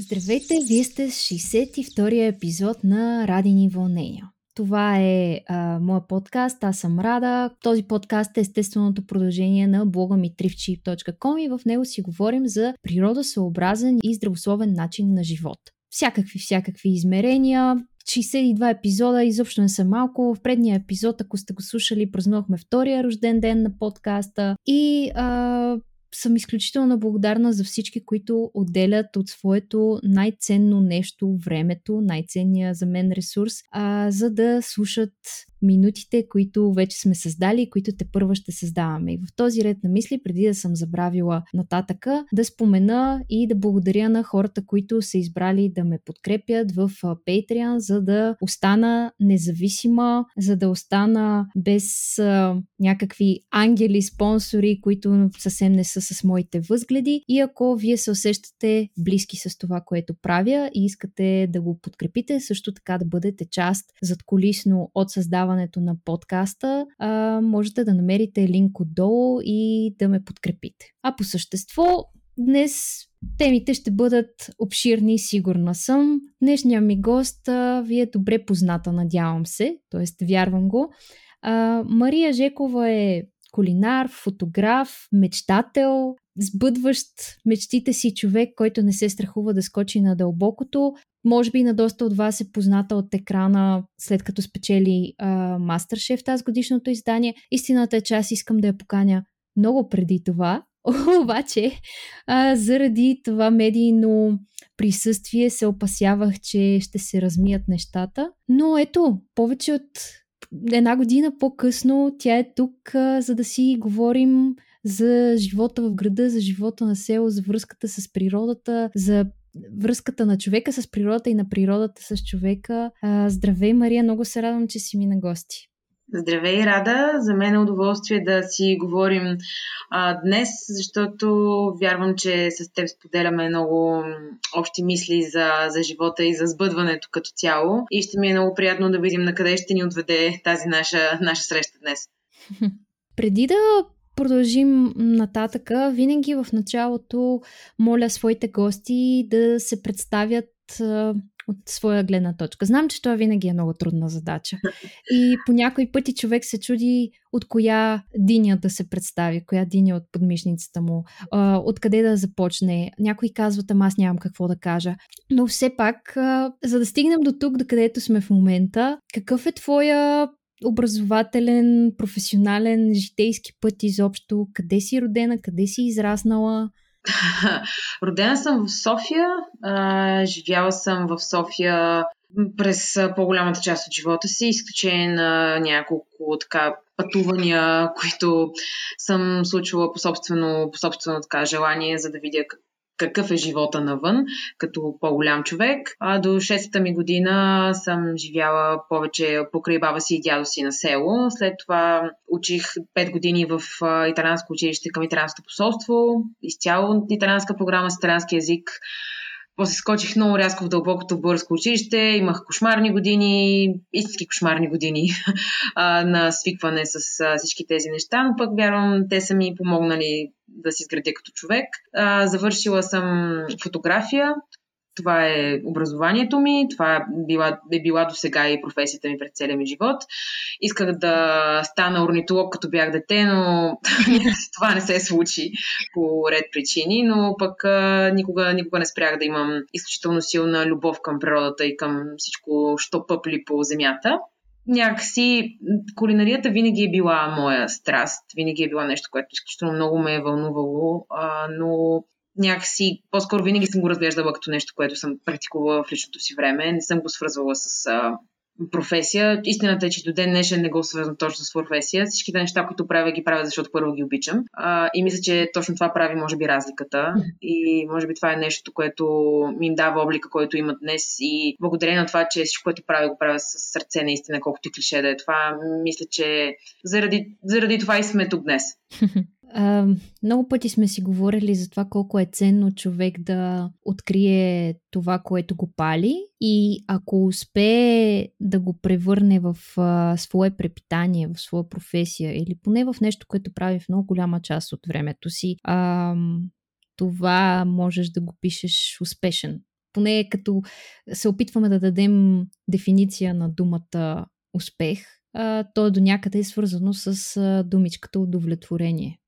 Здравейте, вие сте с 62-я епизод на Радини вълнения. Това е а, моя подкаст, аз съм Рада. Този подкаст е естественото продължение на блога ми и в него си говорим за природосъобразен и здравословен начин на живот. Всякакви, всякакви измерения, 62 епизода изобщо не са малко. В предния епизод, ако сте го слушали, празнувахме втория рожден ден на подкаста и а, съм изключително благодарна за всички, които отделят от своето най-ценно нещо, времето, най-ценния за мен ресурс, а, за да слушат минутите, които вече сме създали които те първа ще създаваме. И в този ред на мисли, преди да съм забравила нататъка, да спомена и да благодаря на хората, които са избрали да ме подкрепят в Patreon, за да остана независима, за да остана без а, някакви ангели, спонсори, които съвсем не са с моите възгледи. И ако вие се усещате близки с това, което правя и искате да го подкрепите, също така да бъдете част зад колисно от създаване създаването на подкаста, а, можете да намерите линк отдолу и да ме подкрепите. А по същество, днес темите ще бъдат обширни, сигурна съм. Днешния ми гост а, ви е добре позната, надявам се, т.е. вярвам го. А, Мария Жекова е кулинар, фотограф, мечтател, сбъдващ мечтите си човек, който не се страхува да скочи на дълбокото. Може би на доста от вас е позната от екрана, след като спечели Мастершеф тази годишното издание. Истината е, че аз искам да я поканя много преди това, обаче а, заради това медийно присъствие се опасявах, че ще се размият нещата. Но ето, повече от една година по-късно тя е тук, а, за да си говорим за живота в града, за живота на село, за връзката с природата, за връзката на човека с природата и на природата с човека. Здравей, Мария, много се радвам, че си ми на гости. Здравей, Рада! За мен е удоволствие да си говорим а, днес, защото вярвам, че с теб споделяме много общи мисли за, за живота и за сбъдването като цяло. И ще ми е много приятно да видим на къде ще ни отведе тази наша, наша среща днес. Преди да продължим нататъка, винаги в началото моля своите гости да се представят от своя гледна точка. Знам, че това винаги е много трудна задача. И по някой пъти човек се чуди от коя диня да се представи, коя диня от подмишницата му, откъде да започне. Някои казват, ама аз нямам какво да кажа. Но все пак, за да стигнем до тук, до където сме в момента, какъв е твоя образователен, професионален, житейски път изобщо? Къде си родена, къде си израснала? Родена съм в София, а, живяла съм в София през по-голямата част от живота си, изключение на няколко така пътувания, които съм случвала по собствено, по собствено така желание, за да видя какъв е живота навън, като по-голям човек. А до 6-та ми година съм живяла повече покрай баба си и дядо си на село. След това учих 5 години в италянско училище към италянското посолство, изцяло италянска програма с италянски язик после скочих много рязко в дълбокото българско училище, имах кошмарни години, истински кошмарни години на свикване с всички тези неща, но пък вярвам, те са ми помогнали да си изградя като човек. Завършила съм фотография, това е образованието ми, това е била, е била до сега и професията ми пред целия ми живот. Исках да стана орнитолог, като бях дете, но това не се случи по ред причини, но пък никога, никога не спрях да имам изключително силна любов към природата и към всичко, що пъпли по земята някакси кулинарията винаги е била моя страст, винаги е била нещо, което изключително много ме е вълнувало, а, но някакси, по-скоро винаги съм го разглеждала като нещо, което съм практикувала в личното си време. Не съм го свързвала с а, професия. Истината е, че до ден днешен не го свързвам точно с професия. Всичките неща, които правя, ги правя, защото първо ги обичам. А, и мисля, че точно това прави, може би, разликата. И може би това е нещо, което ми им дава облика, който имат днес. И благодарение на това, че всичко, което правя, го правя с сърце, наистина, колкото и клише да е това, мисля, че заради, заради това и сме тук днес. А, много пъти сме си говорили за това колко е ценно човек да открие това, което го пали и ако успее да го превърне в а, свое препитание, в своя професия или поне в нещо, което прави в много голяма част от времето си, а, това можеш да го пишеш успешен поне като се опитваме да дадем дефиниция на думата успех, то до някъде е свързано с думичката удовлетворение.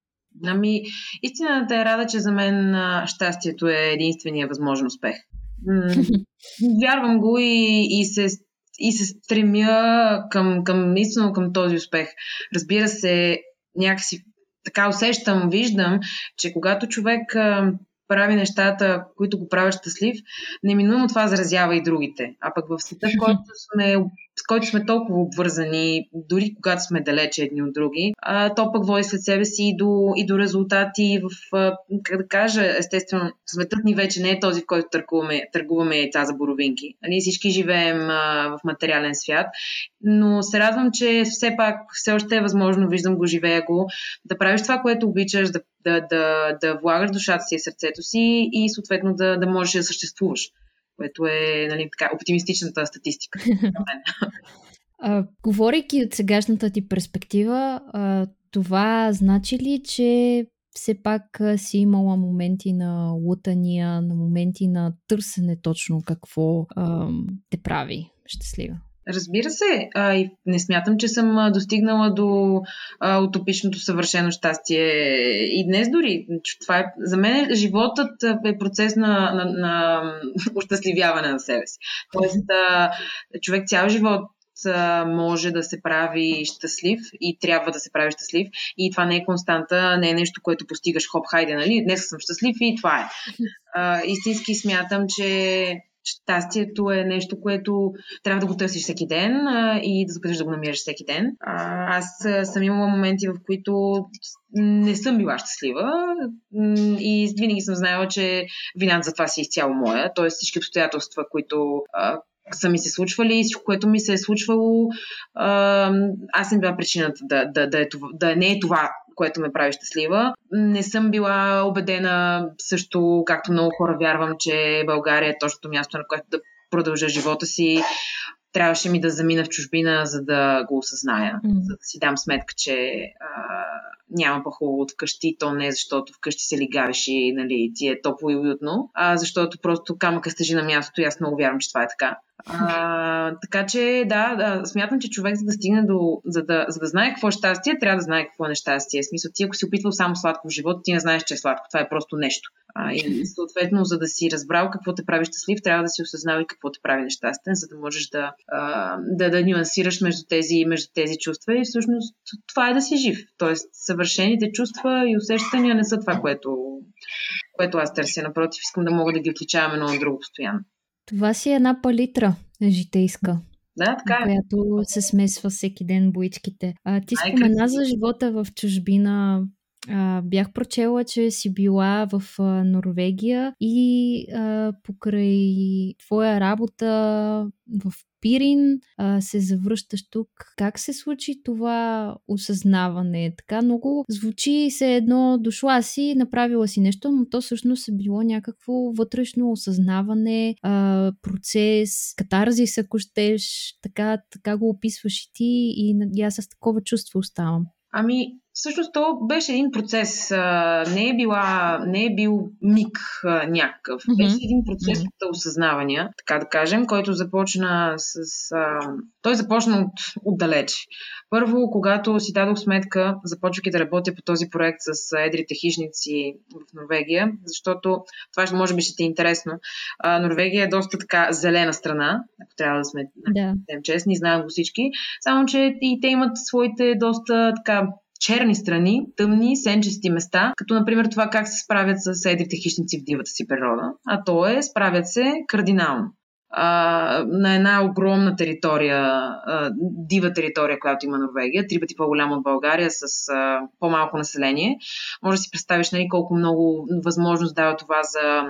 Ами, истината е рада, че за мен щастието е единствения възможен успех. Вярвам го и, и се и се стремя към, към, наистина към този успех. Разбира се, някакси така усещам, виждам, че когато човек а, прави нещата, които го правят щастлив, неминуемо това заразява и другите. А пък в света, в който сме с който сме толкова обвързани, дори когато сме далече едни от други, а, то пък води след себе си и до, и до резултати в, а, как да кажа, естествено, светът ни вече не е този, в който търгуваме, търгуваме яйца за боровинки. Ние всички живеем а, в материален свят, но се радвам, че все пак все още е възможно, виждам го, живея го, да правиш това, което обичаш, да, да, да, да влагаш душата си и сърцето си и съответно да, да можеш да съществуваш което е нали, така, оптимистичната статистика. а, говорейки от сегашната ти перспектива, а, това значи ли, че все пак си имала моменти на лутания, на моменти на търсене точно какво а, те прави щастлива? Разбира се, а, и не смятам, че съм достигнала до а, утопичното съвършено щастие. И днес дори. Това е, за мен животът е процес на, на, на ощастливяване на себе си. Тоест, а, човек цял живот може да се прави щастлив и трябва да се прави щастлив. И това не е константа, не е нещо, което постигаш хоп, хайде, нали? Днес съм щастлив и това е. А, истински смятам, че щастието е нещо, което трябва да го търсиш всеки ден и да запиташ да го намираш всеки ден. Аз съм имала моменти, в които не съм била щастлива и винаги съм знаела, че вината за това си изцяло моя. Тоест всички обстоятелства, които са ми се случвали и всичко, което ми се е случвало, аз съм била причината да, да, да, е това, да не е това, което ме прави щастлива. Не съм била убедена също, както много хора вярвам, че България е точното място, на което да продължа живота си. Трябваше ми да замина в чужбина, за да го осъзная, mm. за да си дам сметка, че а, няма по-хубаво от вкъщи, то не е защото вкъщи се лигавиш и нали, ти е топло и уютно, а защото просто камъка стежи на мястото и аз много вярвам, че това е така. А, така че, да, да, смятам, че човек за да стигне до, за да, за да знае какво е щастие, трябва да знае какво е нещастие. В смисъл, ти ако си опитвал само сладко в живота, ти не знаеш, че е сладко. Това е просто нещо. А, и съответно, за да си разбрал какво те прави щастлив, трябва да си осъзнал и какво те прави нещастен, за да можеш да, а, да, да нюансираш между тези, между тези чувства. И всъщност това е да си жив. Тоест, съвършените чувства и усещания не са това, което, което аз търся. Напротив, искам да мога да ги отличавам едно от друго постоянно. Това си е една палитра житейска. Да, така е. Която се смесва всеки ден боичките. А, ти спомена за живота в чужбина. А, бях прочела, че си била в а, Норвегия и а, покрай твоя работа в Пирин а, се завръщаш тук. Как се случи това осъзнаване? Така много звучи се едно дошла си, направила си нещо, но то всъщност е било някакво вътрешно осъзнаване, а, процес, катарзис, ако щеш. Така, така го описваш и ти и, и аз с такова чувство оставам. Ами, всъщност то беше един процес. Не е, била, не е бил миг някакъв. Mm-hmm. Беше един процес mm-hmm. от осъзнавания, така да кажем, който започна с... А, той започна от, отдалеч. Първо, когато си дадох сметка, започвайки да работя по този проект с едрите хищници в Норвегия, защото това ще може би ще ти е интересно. А, Норвегия е доста така зелена страна, ако трябва да сме да. честни, знаем го всички. Само, че и те имат своите доста така черни страни, тъмни, сенчести места, като например това как се справят с едрите хищници в дивата си природа, а то е справят се кардинално а, на една огромна територия, а, дива територия, която има Норвегия, три пъти по-голяма от България, с а, по-малко население. Може да си представиш нали, колко много възможност дава това за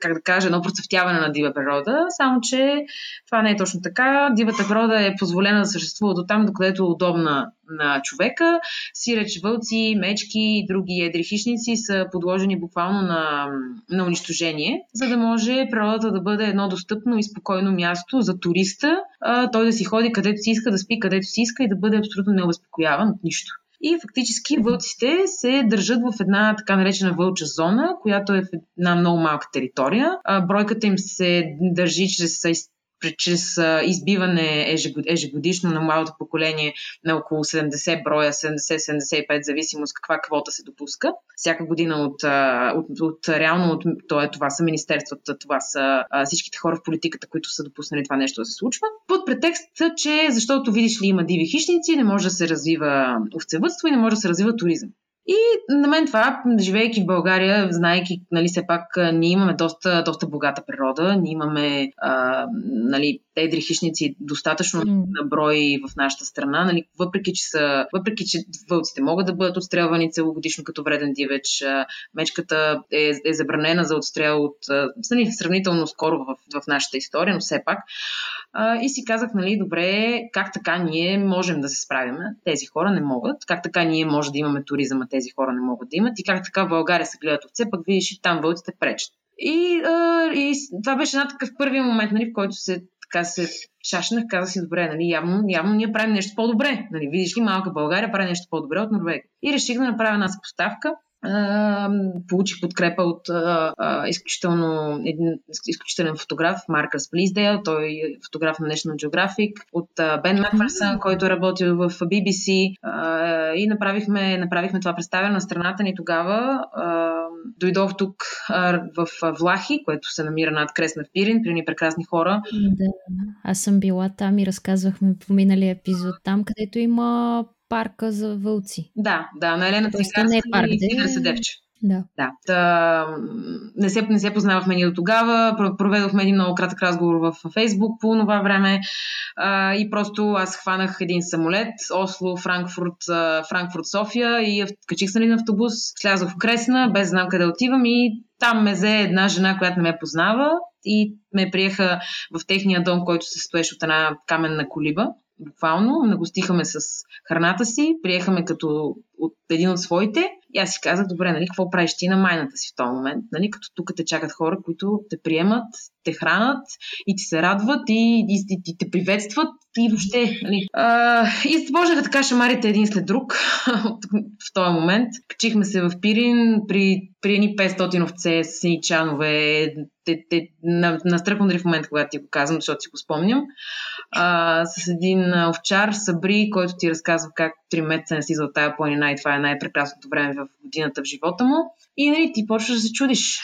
как да кажа, едно процъфтяване на дива природа, само че това не е точно така. Дивата природа е позволена да съществува до там, докъдето е удобна на човека. Сиреч, вълци, мечки и други едри хищници са подложени буквално на, на унищожение, за да може природата да бъде едно достъпно и спокойно място за туриста, а, той да си ходи където си иска, да спи където си иска и да бъде абсолютно необезпокояван от нищо. И фактически вълците се държат в една така наречена вълча зона, която е в една много малка територия. Бройката им се държи чрез чрез избиване ежегодишно на младото поколение на около 70 броя, 70-75, зависимост каква квота се допуска. Всяка година от, от, от реално, от, е, това са министерствата, това са всичките хора в политиката, които са допуснали това нещо да се случва. Под претекст, че защото видиш ли има диви хищници, не може да се развива овцевътство и не може да се развива туризъм. И на мен това, живеейки в България, знаеки, нали, все пак ние имаме доста, доста богата природа, ние имаме а, нали, едри хищници достатъчно mm. на брой в нашата страна, нали, въпреки, че са, въпреки, че вълците могат да бъдат отстрелвани целогодишно като вреден дивеч, мечката е, е забранена за отстрел от нали, сравнително скоро в, в нашата история, но все пак. А, и си казах, нали, добре, как така ние можем да се справим? Тези хора не могат. Как така ние може да имаме туризъм, а тези хора не могат да имат? И как така в България се гледат овце, пък видиш и там вълците пречат. И, а, и това беше една такъв първи момент, нали, в който се така се шашнах, казах си, добре, нали, явно, явно ние правим нещо по-добре. Нали, видиш ли, малка България прави нещо по-добре от Норвегия. И реших да направя една съпоставка получих подкрепа от а, а, изключително, един изключителен фотограф, Маркъс Близдейл, той е фотограф на National Geographic, от а, Бен Макфърсън, който е работил в BBC а, и направихме, направихме това представяне на страната ни тогава. А, дойдох тук а, в Влахи, което се намира над Кресна в Пирин, при ни прекрасни хора. Да, аз съм била там и разказвахме по миналия епизод. Там, където има парка за вълци. Да, да, на Елена Цигарски е парк, и Сидра Седевче. Да. да. Та, не, се, не се познавахме ние до тогава. Проведохме един много кратък разговор в Фейсбук по това време а, и просто аз хванах един самолет Осло, Франкфурт, Франкфурт, София и качих се на един автобус, слязох в Кресна, без знам къде отивам и там ме взе една жена, която не ме познава и ме приеха в техния дом, който се стоеше от една каменна колиба буквално, нагостихаме с храната си, приехаме като от един от своите. И аз си казах, добре, нали, какво правиш ти на майната си в този момент, нали, като тук те чакат хора, които те приемат, те хранат и ти се радват и, и, и, и те приветстват и въобще, нали. И започнаха така шамарите един след друг в този момент. Качихме се в Пирин при, при едни 500 овце с едни чанове, те, те, настръхвам дали в момента, когато ти го казвам, защото си го спомням, а, с един овчар, Сабри, който ти разказва как 3 месеца не си за тая планина и това е най-прекрасното време в годината в живота му. И нали, ти почваш да се чудиш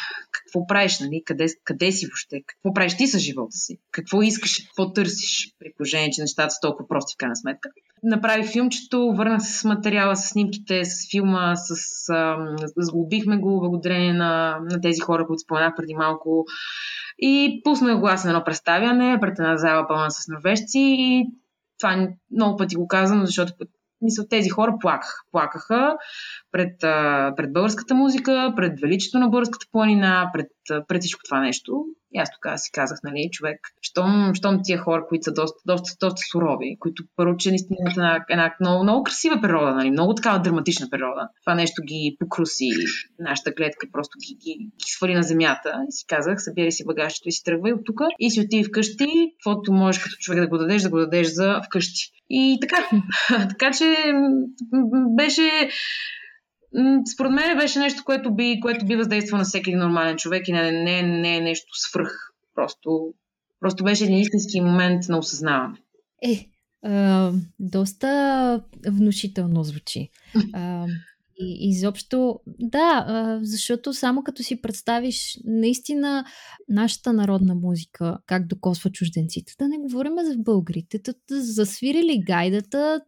какво правиш, нали, къде, къде си въобще, какво правиш ти с живота си, какво искаш, какво търсиш, при положение, че нещата са толкова прости в крайна сметка. Направих филмчето, върнах се с материала, с снимките, с филма, с, а, сглобихме го благодарение на, на тези хора, които споменах преди малко. И пуснах глас на едно представяне пред една зала пълна с норвежци. И това много пъти го казвам, защото мисля, тези хора плакаха. Плакаха пред, пред българската музика, пред величието на българската планина, пред, пред всичко това нещо. И аз тогава си казах, нали, човек, щом, щом тия хора, които са доста, доста, доста сурови, които първо, че наистина имат една, една много, много красива природа, нали, много такава драматична природа. Това нещо ги покруси, нашата клетка просто ги, ги, ги свали на земята. И си казах, събери си багажчето и си тръгвай от тук и си отиди вкъщи, каквото можеш като човек да го дадеш, да го дадеш за вкъщи. И така, така че беше според мен беше нещо, което би, което би въздействало на всеки нормален човек и не, не, не е нещо свръх. Просто, просто беше един истински момент на осъзнаване. Е, а, доста внушително звучи. А, и изобщо, да, а, защото само като си представиш наистина нашата народна музика, как докосва чужденците, да не говорим за българите, засвирили гайдата,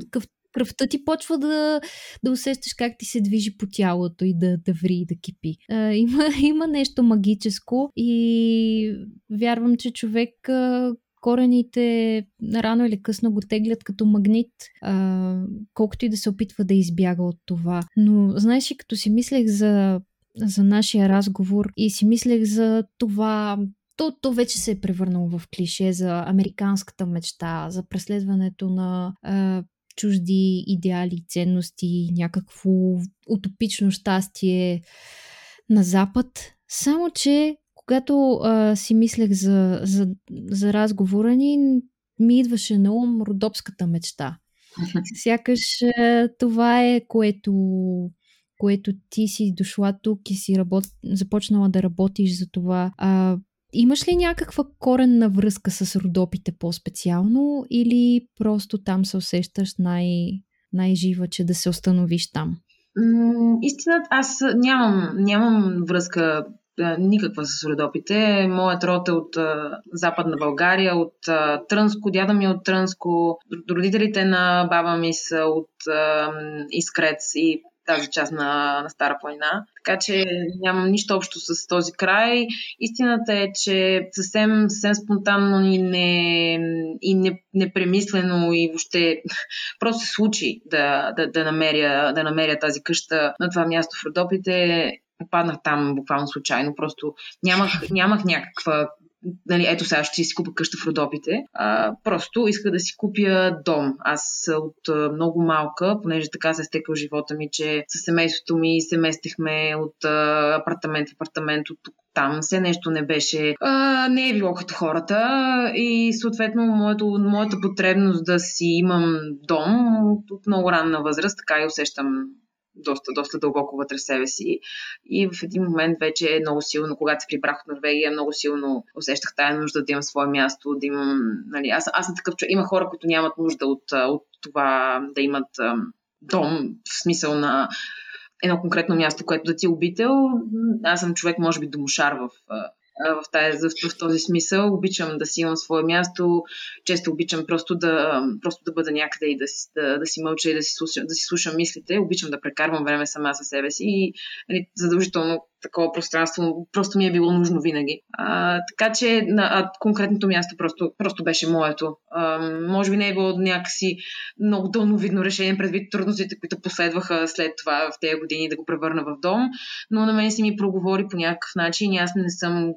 какъв кръвта ти почва да, да усещаш как ти се движи по тялото и да, да ври и да кипи. А, има, има нещо магическо и вярвам, че човек а, корените рано или късно го теглят като магнит, а, колкото и да се опитва да избяга от това. Но знаеш ли, като си мислех за, за нашия разговор и си мислех за това то, то вече се е превърнало в клише за американската мечта, за преследването на чужди идеали, ценности, някакво утопично щастие на Запад. Само, че когато а, си мислех за, за, за разговора ни, ми идваше на ум родопската мечта. Сякаш това е което което ти си дошла тук и си работ... започнала да работиш за това. А, имаш ли някаква коренна връзка с родопите по-специално или просто там се усещаш най- най-жива, че да се установиш там? Истината, аз нямам, нямам връзка никаква с родопите. Моят род е от а, Западна България, от а, Трънско, дяда ми е от Трънско, родителите на баба ми са от а, Искрец и тази част на, на Стара планина. Така че нямам нищо общо с този край. Истината е, че съвсем, съвсем спонтанно и, не, и не, непремислено и въобще просто се случи да, да, да, намеря, да намеря тази къща на това място в Родопите попаднах там буквално случайно, просто нямах, нямах някаква нали, ето сега ще си купа къща в Родопите. А, просто иска да си купя дом. Аз от много малка, понеже така се е стекал живота ми, че с семейството ми се местихме от а, апартамент в апартамент, от тук там все нещо не беше, а, не е било като хората и съответно моето, моята потребност да си имам дом от много ранна възраст, така и усещам доста, доста дълбоко вътре себе си. И в един момент вече е много силно, когато се прибрах в Норвегия, много силно усещах тая нужда да имам свое място, да имам... Нали, аз, аз съм такъв човек. Има хора, които нямат нужда от, от това да имат дом, в смисъл на едно конкретно място, което да ти е обител. Аз съм човек, може би, домошар в в, тази, в, този смисъл. Обичам да си имам свое място. Често обичам просто да, просто да бъда някъде и да, да, да си мълча и да си, слушам, да си слушам мислите. Обичам да прекарвам време сама със себе си и нали, задължително такова пространство просто ми е било нужно винаги. А, така че на, а, конкретното място просто, просто беше моето. А, може би не е било някакси много дълновидно решение предвид трудностите, които последваха след това в тези години да го превърна в дом, но на мен си ми проговори по някакъв начин аз не съм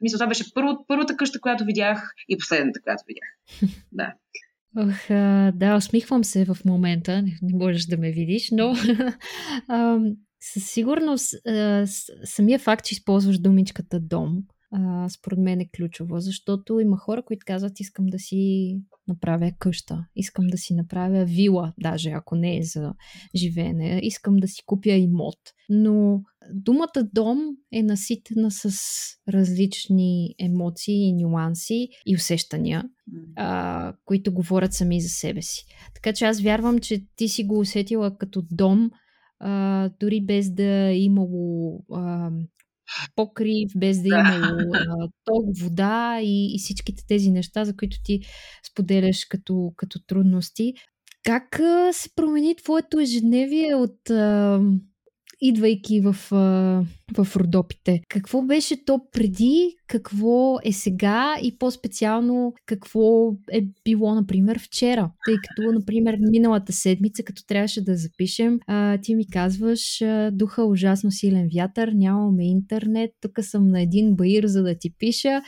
мисля, това беше първо, първата къща, която видях и последната, която видях. Да. Ох, да, усмихвам се в момента, не, не можеш да ме видиш, но със сигурност самия факт, че използваш думичката дом, според мен е ключово, защото има хора, които казват, искам да си направя къща, искам да си направя вила, даже ако не е за живеене, искам да си купя имот. Но думата дом е наситена с различни емоции и нюанси и усещания, а, които говорят сами за себе си. Така че аз вярвам, че ти си го усетила като дом, а, дори без да е имало а, покрив, без да е имало а, ток, вода и, и всичките тези неща, за които ти споделяш като, като трудности. Как се промени твоето ежедневие от идвайки в, в Родопите. Какво беше то преди, какво е сега и по-специално какво е било, например, вчера? Тъй като, например, миналата седмица, като трябваше да запишем, ти ми казваш, духа ужасно силен вятър, нямаме интернет, тук съм на един баир, за да ти пиша.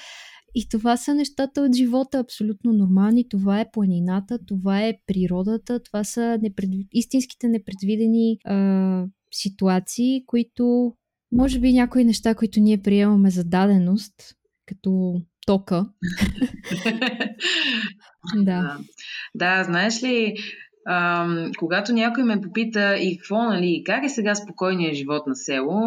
И това са нещата от живота, абсолютно нормални. Това е планината, това е природата, това са непред... истинските непредвидени а, ситуации, които може би някои неща, които ние приемаме за даденост, като тока. да. Да, знаеш ли, ам, когато някой ме попита и какво, нали, как е сега спокойният живот на село,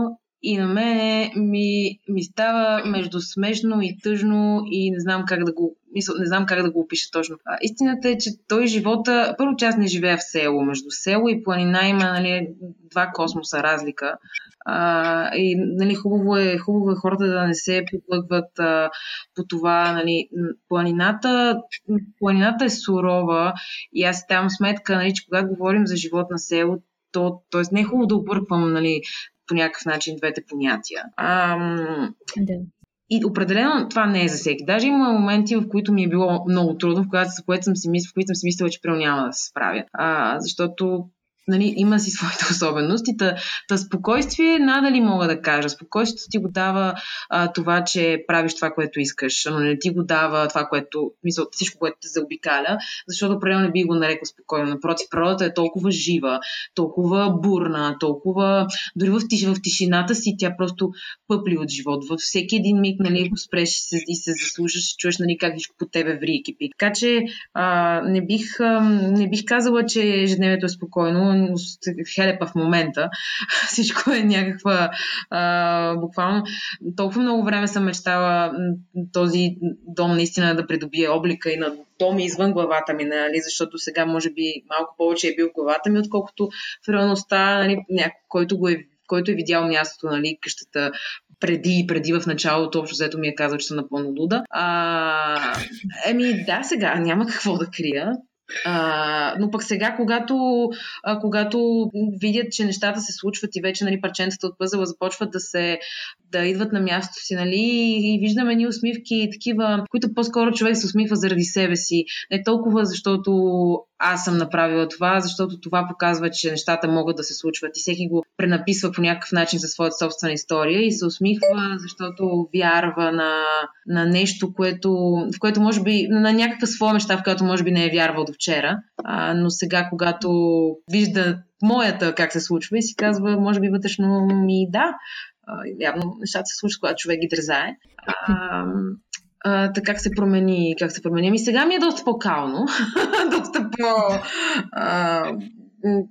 и на мен ми, ми става между смешно и тъжно и не знам как да го мисъл, не знам как да го опиша точно. А, истината е, че той живота, първо част не живее в село. Между село и планина има нали, два космоса разлика. А, и нали, хубаво, е, хубаво е хората да не се поплъгват а, по това. Нали, планината, планината е сурова и аз давам сметка, нали, че когато говорим за живот на село, то, т.е. не е хубаво да обърквам нали, по някакъв начин двете понятия. Ам... Да. И определено това не е за всеки. Даже има моменти, в които ми е било много трудно, в които, съм си мислила, че прямо няма да се справя. А, защото нали, има си своите особености. Та, та спокойствие, надали мога да кажа. Спокойствието ти го дава а, това, че правиш това, което искаш, но не ти го дава това, което, мисля, всичко, което те заобикаля, защото правилно не би го нарекал спокойно. Напротив, природата е толкова жива, толкова бурна, толкова, дори в, тиш, в тишината си, тя просто пъпли от живот. Във всеки един миг, нали, го спреш и се, и се заслушаш, чуеш, нали, как всичко по тебе ври и. Така че а, не, бих, а, не бих казала, че ежедневието е спокойно хелепа в момента. Всичко е някаква... А, буквално толкова много време съм мечтала този дом наистина да придобие облика и на дом извън главата ми, нали, защото сега може би малко повече е бил в главата ми, отколкото в реалността, нали, някой, който го е който е видял мястото, нали, къщата преди и преди в началото, общо взето ми е казал, че съм напълно луда. А, еми, да, сега няма какво да крия. А, но пък сега, когато, а, когато видят, че нещата се случват и вече нали, парченцата от пъзела започват да се да идват на мястото си, нали, и виждаме ни усмивки, такива, които по-скоро човек се усмихва заради себе си. Не толкова защото аз съм направила това, защото това показва, че нещата могат да се случват. И всеки го пренаписва по някакъв начин за своята собствена история и се усмихва, защото вярва на, на нещо, което, в което може би, на някаква своя мечта, в която може би не е вярвал до вчера, а, но сега, когато вижда моята как се случва и си казва, може би вътрешно ми да, явно нещата се случват, когато човек ги дрезае. А, а, така как се промени, как се промени. Ами сега ми е доста по-кално, доста по...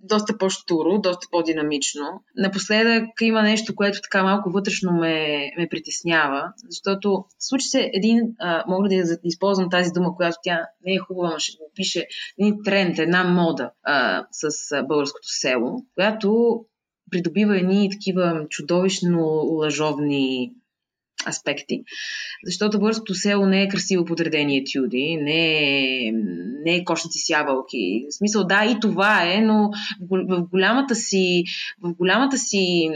Доста по-штуро, доста по-динамично. Напоследък има нещо, което така малко вътрешно ме, ме притеснява, защото случи се един, а, мога да, използвам тази дума, която тя не е хубава, но ще го пише, един тренд, една мода а, с българското село, която придобива едни такива чудовищно лъжовни аспекти. Защото българското село не е красиво подредени етюди, не е, не е кошници с ябълки. В смисъл, да, и това е, но в голямата си, в голямата си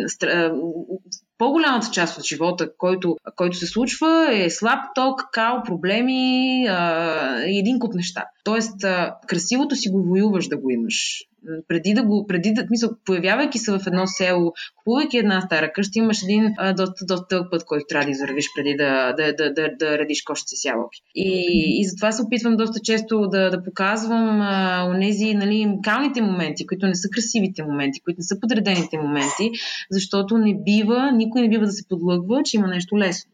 по-голямата част от живота, който, който се случва, е слаб ток, као, проблеми и един куп неща. Тоест, а, красивото си го воюваш да го имаш преди да го, преди да, мисъл, появявайки се в едно село, купувайки една стара къща, имаш един а, доста, доста дълъг път, който трябва да извървиш преди да, да, да, да, да редиш кошици с ябълки. И, и затова се опитвам доста често да, да показвам а, онези нали, калните моменти, които не са красивите моменти, които не са подредените моменти, защото не бива, никой не бива да се подлъгва, че има нещо лесно.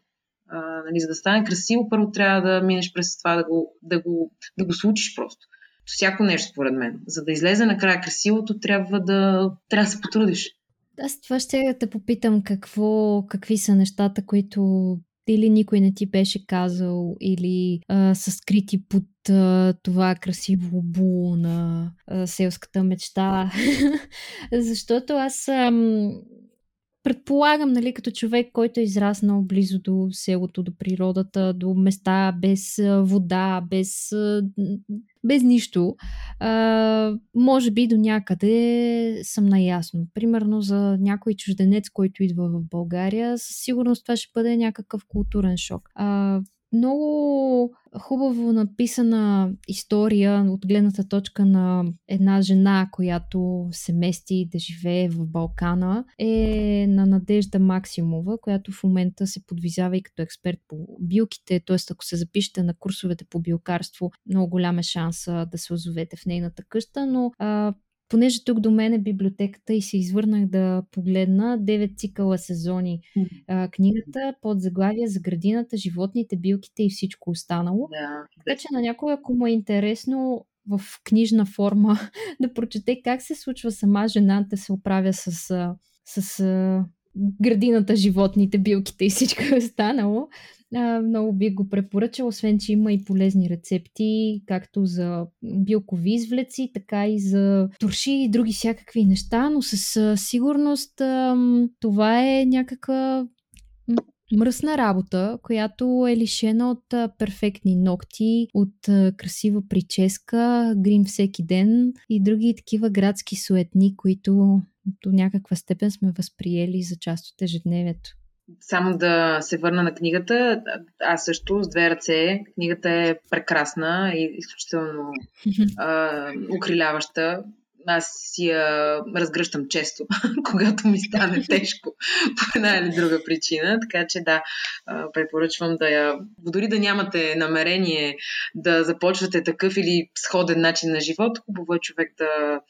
А, нали, за да стане красиво, първо трябва да минеш през това да го, да го, да го случиш просто всяко нещо, според мен. За да излезе накрая красивото, трябва да, трябва да се потрудиш. Аз това ще те попитам какво, какви са нещата, които или никой не ти беше казал, или а, са скрити под а, това красиво було на а, селската мечта. Защото аз ам, предполагам, нали, като човек, който е израснал близо до селото, до природата, до места без вода, без, без нищо, а, може би до някъде съм наясно. Примерно за някой чужденец, който идва в България, със сигурност това ще бъде някакъв културен шок. А, много хубаво написана история от гледната точка на една жена, която се мести да живее в Балкана, е на Надежда Максимова, която в момента се подвизава и като експерт по билките, т.е. ако се запишете на курсовете по билкарство, много голям е шанса да се озовете в нейната къща, но а, понеже тук до мен е библиотеката и се извърнах да погледна 9 цикъла сезони а, книгата под заглавия за градината, животните, билките и всичко останало. Да. Така че на някой, ако му е интересно в книжна форма да прочете как се случва сама жена да се оправя с, с градината, животните, билките и всичко е останало, много би го препоръчал, освен че има и полезни рецепти, както за билкови извлеци, така и за турши и други всякакви неща, но със сигурност това е някаква мръсна работа, която е лишена от перфектни ногти, от красива прическа, грим всеки ден и други такива градски суетни, които до някаква степен сме възприели за част от ежедневието само да се върна на книгата, аз също с две ръце. Книгата е прекрасна и изключително а, укриляваща. аз я разгръщам често, когато ми стане тежко по една или друга причина. Така че да, препоръчвам да я. Дори да нямате намерение да започвате такъв или сходен начин на живот, хубаво е човек да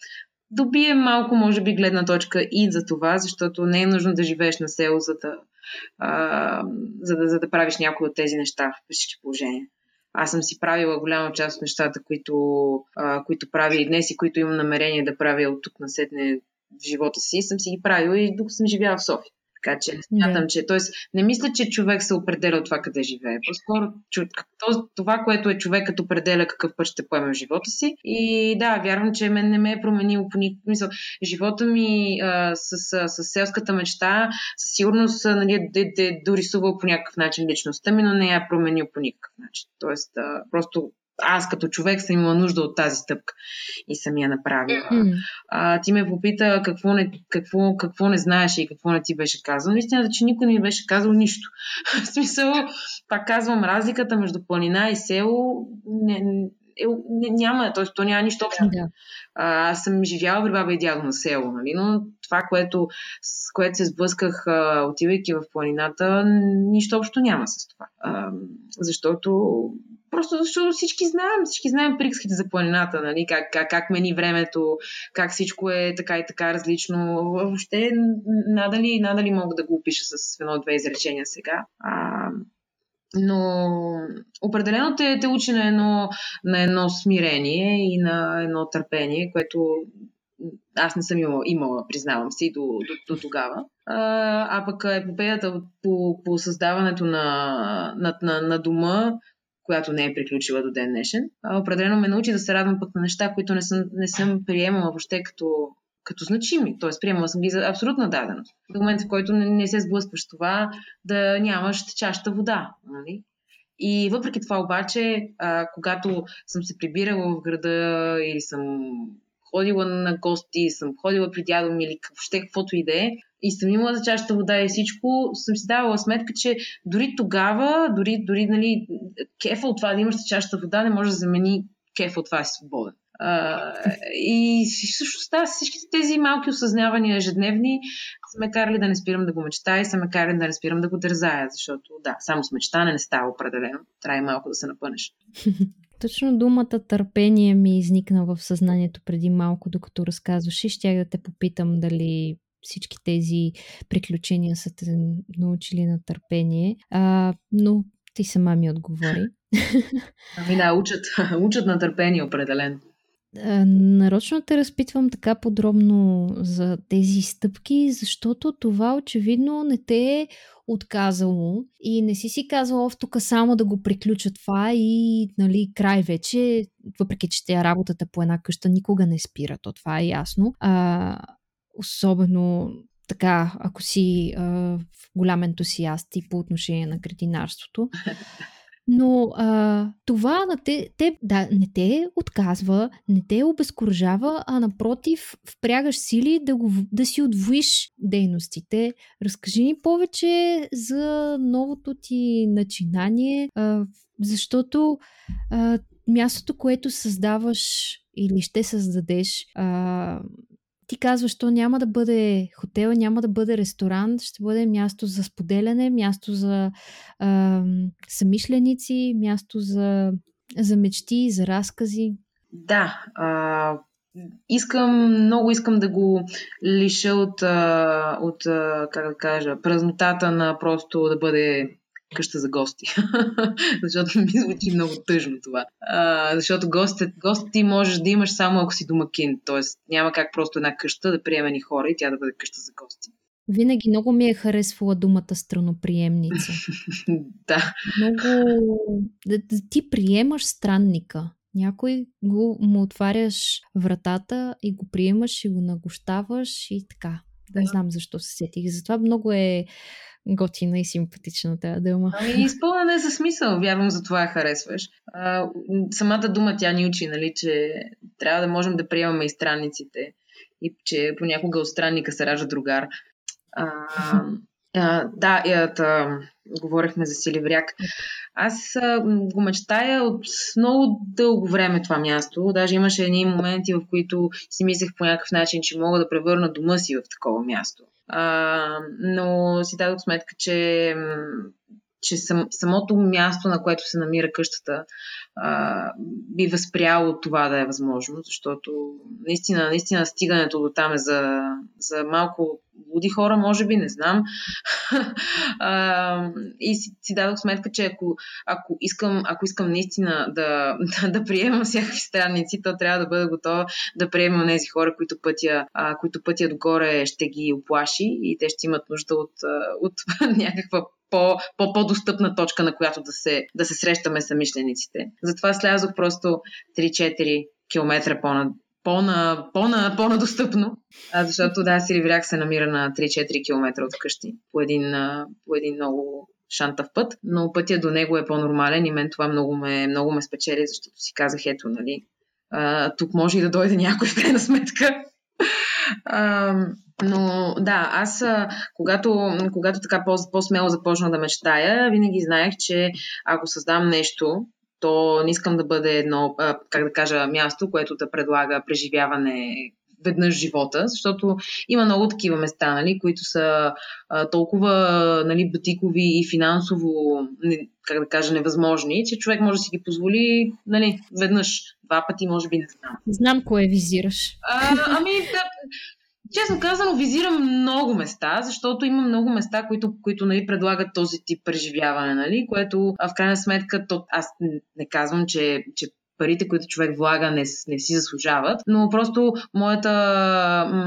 добие малко, може би, гледна точка и за това, защото не е нужно да живееш на село, за да, а, за да, за да правиш някои от тези неща в всички положения. Аз съм си правила голяма част от нещата, които, а, които правя и днес и които имам намерение да правя от тук на сетне в живота си, съм си ги правила и докато съм живяла в София. Така че не смятам, че. Тоест, не мисля, че човек се определя от това къде живее. По-скоро това, което е човекът определя какъв път ще поеме в живота си. И да, вярвам, че мен не ме е променил по никакъв мисъл. Живота ми а, с, с, с селската мечта със сигурност нали, е, е, е дорисувал по някакъв начин личността ми, но не я е променил по никакъв начин. Тоест, а, просто аз като човек съм имала нужда от тази стъпка и съм я направила. Mm-hmm. А, ти ме попита какво не, какво, какво не знаеш и какво не ти беше казал. Наистина, че никой не ми беше казал нищо. В смисъл, пак казвам, разликата между планина и село не, е, не, няма, т.е. то няма нищо общо. Да. А, аз съм живяла при баба и дядо на село, нали? но това, което, с което се сблъсках, а, отивайки в планината, нищо общо няма с това. А, защото Просто защото всички знаем, всички знаем приказките за планината, нали? как, как, как мени времето, как всичко е така и така различно. Въобще надали, надали мога да го опиша с едно-две изречения сега. А, но определено те, те учи на едно, на едно смирение и на едно търпение, което аз не съм имала, имала признавам си, до, до, до тогава. А, а пък епопеята по, по създаването на, на, на, на дома която не е приключила до ден днешен. А, определено ме научи да се радвам пък на неща, които не съм, не съм приемала въобще като, като значими. Тоест, приемала съм ги за абсолютна даденост. До момента, в който не, не се сблъскваш това, да нямаш течаща вода. Нали? И въпреки това обаче, а, когато съм се прибирала в града или съм ходила на гости, съм ходила при дядо ми или въобще каквото и да е, и съм имала за чашата вода и всичко, съм си давала сметка, че дори тогава, дори, дори нали, кефа от това да имаш чашата вода не може да замени кефа от това си свободен. И всъщност да, всичките тези малки осъзнавания ежедневни са ме карали да не спирам да го мечтая и са ме карали да не спирам да го дързая, защото да, само с мечтане не става определено. Трябва и малко да се напънеш. Точно думата търпение ми изникна в съзнанието преди малко, докато разказваш и щях да те попитам дали всички тези приключения са те научили на търпение. А, но ти сама ми отговори. Ами да, учат, учат на търпение определено. Нарочно те разпитвам така подробно за тези стъпки, защото това очевидно не те е отказало и не си си казал, ов, тук само да го приключа това и нали, край вече, въпреки че тя работата по една къща никога не спира, то това е ясно. А, особено така, ако си а, в голям ентусиаст и по отношение на градинарството. Но а, това на те, те, да, не те отказва, не те обезкуражава, а напротив, впрягаш сили да, го, да си отвоиш дейностите. Разкажи ни повече за новото ти начинание, а, защото а, мястото, което създаваш или ще създадеш, а, ти казваш, то няма да бъде хотел, няма да бъде ресторант, ще бъде място за споделяне, място за а, самишленици, място за, за мечти, за разкази. Да, а, искам, много искам да го лиша от, от как да кажа, празнотата на просто да бъде къща за гости. защото ми звучи много тъжно това. А, защото гостите, гости ти можеш да имаш само ако си домакин. Тоест няма как просто една къща да приеме ни хора и тя да бъде къща за гости. Винаги много ми е харесвала думата страноприемница. да. Много... Ти приемаш странника. Някой го, му отваряш вратата и го приемаш и го нагощаваш и така. Не знам защо се сетих. Затова много е готина и симпатична тази дума. Ами, изпълнена е за смисъл. Вярвам, за това я харесваш. А, самата дума тя ни учи, нали, че трябва да можем да приемаме и странниците и че понякога от странника се ражда другар. А, а, да, и, говорихме за Силивряк. Аз а, го мечтая от много дълго време това място. Даже имаше едни моменти, в които си мислех по някакъв начин, че мога да превърна дома си в такова място. А, но си дадох сметка, че че сам, самото място, на което се намира къщата, а, би възпряло това да е възможно, защото наистина, наистина стигането до там е за, за малко луди хора, може би, не знам. и си, си дадох сметка, че ако, ако, искам, ако искам наистина да, да, приемам всякакви странници, то трябва да бъда готова да приемам тези хора, които пътя, които пътя догоре ще ги оплаши и те ще имат нужда от, от някаква по, по, по-достъпна точка, на която да се, да се срещаме с мишлениците. Затова слязох просто 3-4 км по-на, по-на, по-на, по-надостъпно, защото да, Сиривряк се намира на 3-4 км от къщи по един, по един много шантав път, но пътя до него е по-нормален и мен това много ме, много ме спечели, защото си казах, ето, нали, а, тук може и да дойде някой в крайна сметка. А, но да, аз когато, когато така по-смело започна да мечтая, винаги знаех, че ако създам нещо, то не искам да бъде едно, как да кажа, място, което да предлага преживяване веднъж живота, защото има много такива места, нали, които са а, толкова нали, бутикови и финансово, не, как да кажа, невъзможни, че човек може да си ги позволи нали, веднъж, два пъти, може би не знам. Знам кое визираш. А, ами, да, Честно казано, визирам много места, защото има много места, които, които нали, предлагат този тип преживяване, нали, което в крайна сметка, то, аз не казвам, че, че парите, които човек влага, не, не си заслужават, но просто моята,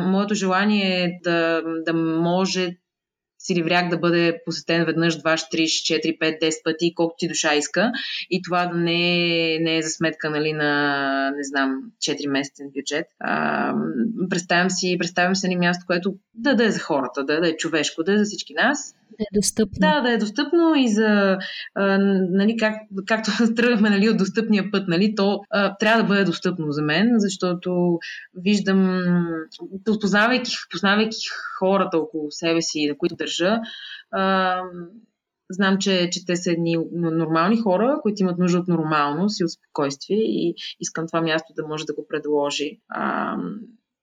моето желание е да, да може Силивряк да бъде посетен веднъж, 2, 3, 4, 5, 10 пъти, колкото ти душа иска. И това да не е, не е за сметка нали, на, не знам, 4 месечен бюджет. А, представям си, представям си ни място, което да, да е за хората, да, да е човешко, да е за всички нас да е достъпно. Да, да е достъпно и за, а, нали, как, както тръгнахме нали, от достъпния път, нали, то а, трябва да бъде достъпно за мен, защото виждам, познавайки, познавайки хората около себе си, на които държа, а, знам, че, че те са едни нормални хора, които имат нужда от нормалност и от спокойствие и искам това място да може да го предложи. А,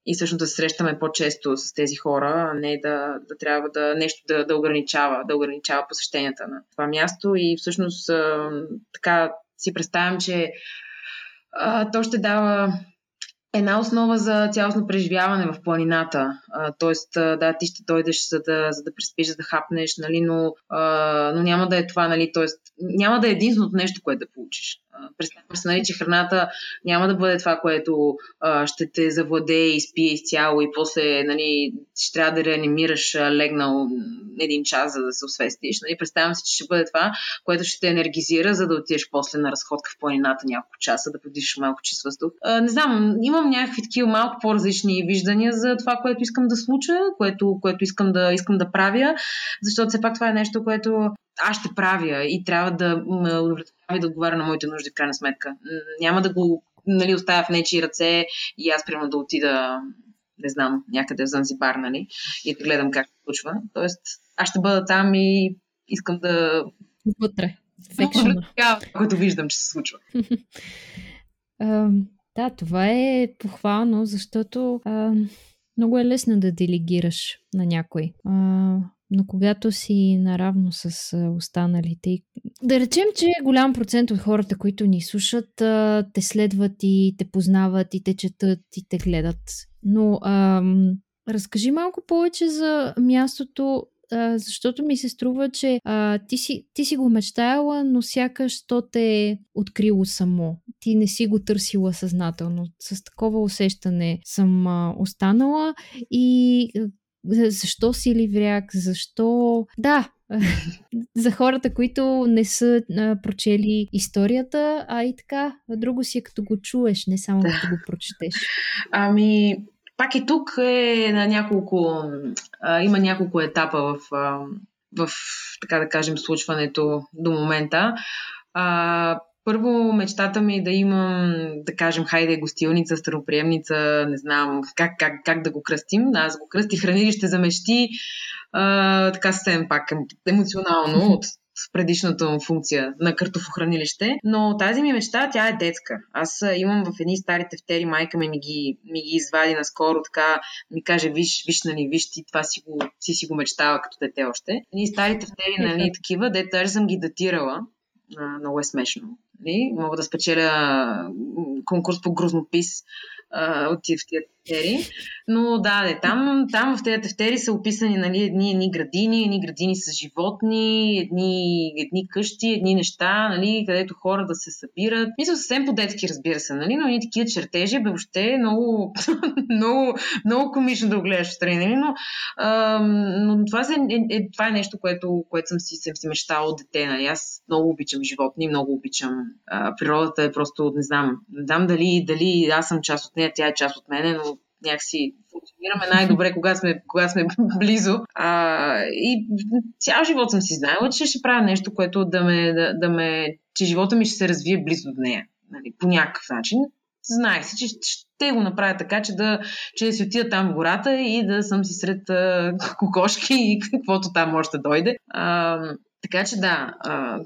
и всъщност да се срещаме по-често с тези хора, а не да, да трябва да нещо да, да ограничава, да ограничава посещенията на това място. И всъщност така си представям, че а, то ще дава една основа за цялостно преживяване в планината. А, тоест, да, ти ще дойдеш за да, за да преспиш, за да хапнеш, нали, но, а, но няма да е това, нали, тоест, няма да е единственото нещо, което да получиш. Представям се, нали, че храната няма да бъде това, което а, ще те завладее спие изцяло и после нали, ще трябва да реанимираш легнал един час, за да се освестиш. Нали. Представям се, че ще бъде това, което ще те енергизира, за да отидеш после на разходка в планината няколко часа, да подишаш малко чист въздух. А, не знам, имам някакви такива малко по-различни виждания за това, което искам да случа, което, което искам, да, искам да правя, защото все пак това е нещо, което аз ще правя и трябва да ме удовлетворява и да отговаря на моите нужди в крайна сметка. Няма да го нали, оставя в нечи ръце и аз примерно да отида не знам, някъде в Занзибар, нали, и да гледам как се случва. Тоест, аз ще бъда там и искам да... Вътре. В което виждам, че се случва. да, това е похвално, защото а, много е лесно да делегираш на някой. А, но когато си наравно с останалите, да речем, че голям процент от хората, които ни слушат, те следват и те познават и те четат и те гледат. Но ам, разкажи малко повече за мястото, а, защото ми се струва, че а, ти, си, ти си го мечтаяла, но сякаш то те е открило само. Ти не си го търсила съзнателно. С такова усещане съм а, останала и защо си ливряк, защо... Да, за хората, които не са а, прочели историята, а и така, друго си е като го чуеш, не само като го прочетеш. Ами, пак и тук е на няколко, а, има няколко етапа в, а, в, така да кажем, случването до момента. А, първо, мечтата ми е да имам, да кажем, хайде, гостилница, староприемница, не знам как, как, как да го кръстим. Аз го кръстих хранилище за мечти, а, така съвсем пак емоционално, от с предишната му функция на картофохранилище. Но тази ми мечта, тя е детска. Аз имам в едни стари тефтери, майка ми ми ги, ми ги извади наскоро, така ми каже, виж, виж, нали, виж ти, това си го, си, си го мечтава като дете още. Едни стари тефтери, нали, такива, дето даже съм ги датирала. Много е смешно. Нали? Мога да спечеля конкурс по грознопис от тия тефтери. Но да, де, там, там в тези тефтери са описани нали, едни, едни градини, едни градини с животни, едни, едни къщи, едни неща, нали, където хора да се събират. Мисля, съвсем по-детски, разбира се, нали, но едни такива чертежи, бе, въобще е много, много, много комично да го гледаш страни, нали, но, а, но това, е, е, е, това е нещо, което, което съм си, съм си мечтала от дете. Нали. Аз много обичам животни, много обичам а, природата е просто, не знам, не знам дали, дали аз съм част от нея, тя е част от мене, но някакси функционираме най-добре, когато сме, когато сме близо. А, и цял живот съм си знаела, че ще правя нещо, което да ме, да, да ме че живота ми ще се развие близо до нея. Нали, по някакъв начин. Знаех си, че ще го направя така, че да, че да си отида там в гората и да съм си сред а, кокошки и каквото там да дойде. А, така че да, а,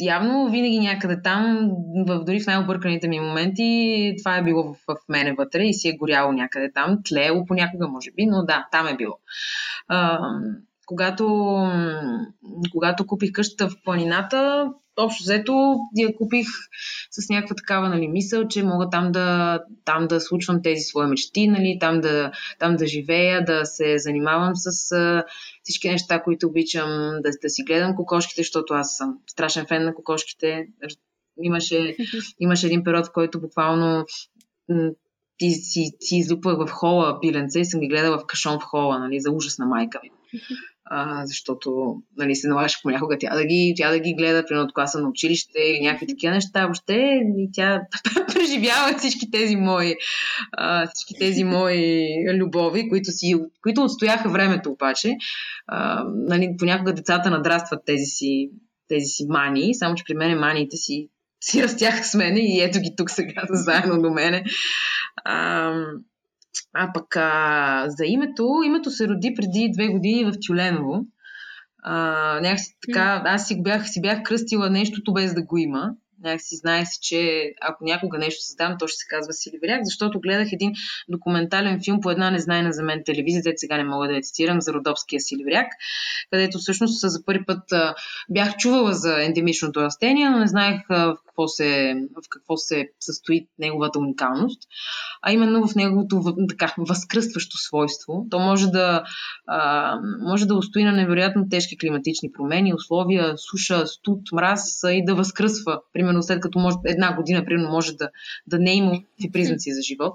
явно винаги някъде там, в, дори в най-обърканите ми моменти, това е било в, в мене вътре и си е горяло някъде там, тлеело понякога, може би, но да, там е било. А, когато, когато купих къщата в планината, общо взето я купих с някаква такава нали, мисъл, че мога там да, там да случвам тези свои мечти, нали, там, да, там да живея, да се занимавам с а, всички неща, които обичам, да, да си гледам кокошките, защото аз съм страшен фен на кокошките. Имаше, имаше един период, в който буквално ти си, си излюпвах в хола пиленца и съм ги гледала в кашон в хола, нали, за ужас на майка ми а, защото нали, се налагаше понякога тя да ги, тя да ги гледа, примерно от класа на училище или някакви такива неща. Въобще и тя преживява всички тези мои, а, всички тези мои любови, които, си, които отстояха времето обаче. А, нали, понякога децата надрастват тези си, тези си мани, само че при мен маниите си, си растяха с мене и ето ги тук сега заедно до мене. А, а пък а, за името, името се роди преди две години в Тюленово. А, някакси така, аз си, бях, си бях кръстила нещото без да го има някакси знаех си, че ако някога нещо създам, то ще се казва Силиверяк, защото гледах един документален филм по една незнайна за мен телевизия, дето сега не мога да я цитирам, за родопския Силиверяк, където всъщност за първи път бях чувала за ендемичното растение, но не знаех в, какво се, в какво се състои неговата уникалност, а именно в неговото така, възкръстващо свойство. То може да, а, може да устои на невероятно тежки климатични промени, условия, суша, студ, мраз и да възкръсва. Примерно след като може, една година примерно може да, да не има признаци за живот.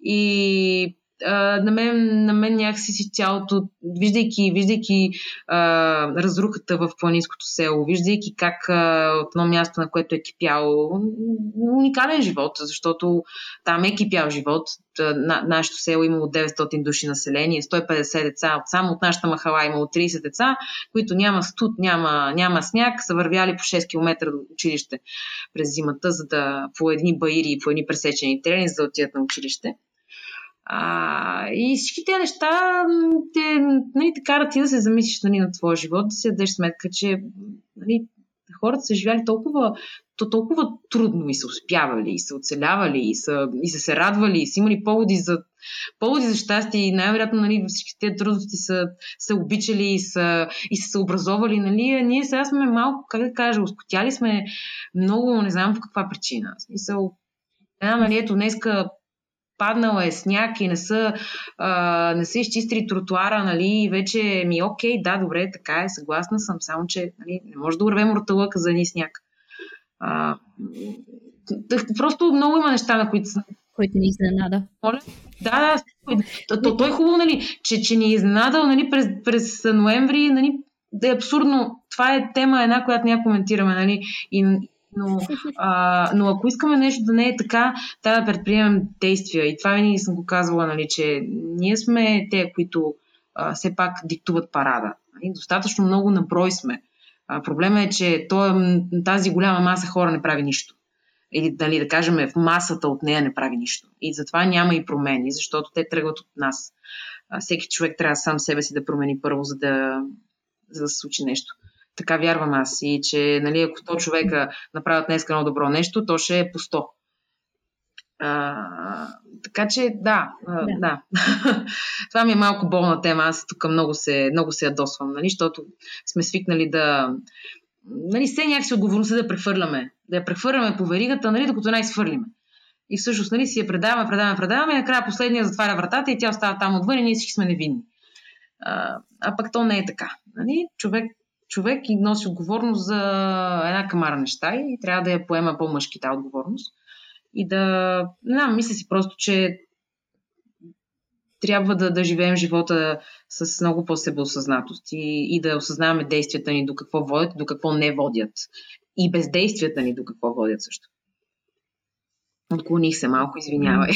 И на, мен, на мен някакси си цялото, виждайки, виждайки а, разрухата в планинското село, виждайки как а, от едно място, на което е кипял уникален живот, защото там е кипял живот. На, нашето село е имало 900 души население, 150 деца, от, само от нашата махала е имало 30 деца, които няма студ, няма, няма сняг, са вървяли по 6 км до училище през зимата, за да по едни баири и по едни пресечени терени, за да отидат на училище. А, и всички тези неща те, нали, така ти да се замислиш нали, на твоя живот, да си дадеш сметка, че нали, хората са живяли толкова, то толкова трудно и са успявали, и са оцелявали, и са, и са се радвали, и са имали поводи за, поводи за щастие и най-вероятно нали, всички тези трудности са, са обичали и са, и са се образовали. Нали, а ние сега сме малко, как да кажа, ускотяли сме много, не знам в каква причина. В смисъл, нали, ето днеска паднал е сняг и не са, а, не са изчистили тротуара, нали, и вече ми окей, да, добре, така е, съгласна съм, само че нали, не може да урвем роталъка за ни сняг. А, просто много има неща, на които които ни изненада. Моля? Да, да. То, то, то е хубаво, нали, че, че ни е изненадал нали, през, през ноември. Нали, да е абсурдно. Това е тема една, която ние коментираме. Нали, и, но, а, но ако искаме нещо да не е така, трябва да предприемем действия. И това винаги съм го казвала, нали, че ние сме те, които а, все пак диктуват парада. Нали? Достатъчно много наброй сме. А, проблема е, че той, тази голяма маса хора не прави нищо. Или нали, да кажем, в масата от нея не прави нищо. И затова няма и промени, защото те тръгват от нас. А, всеки човек трябва сам себе си да промени първо, за да, за да се случи нещо. Така вярвам аз. И че, нали, ако 100 човека направят днес едно добро нещо, то ще е по 100. А, така че, да, а, да. да. Това ми е малко болна тема. Аз тук много се, много се ядосвам, нали, защото сме свикнали да. Нали, все някакси отговорността да прехвърляме. Да я прехвърляме по веригата, нали, докато най-свърлиме. И всъщност нали, си я предаваме, предаваме, предаваме и накрая последния затваря вратата и тя остава там отвън и ние всички сме невинни. А, а пък то не е така. Нали? Човек, човек и носи отговорност за една камара неща и трябва да я поема по-мъжки отговорност. И да, не знам, мисля си просто, че трябва да, да живеем живота с много по-себеосъзнатост и, и да осъзнаваме действията ни до какво водят, до какво не водят. И бездействията ни до какво водят също. Отклоних се малко, извинявай.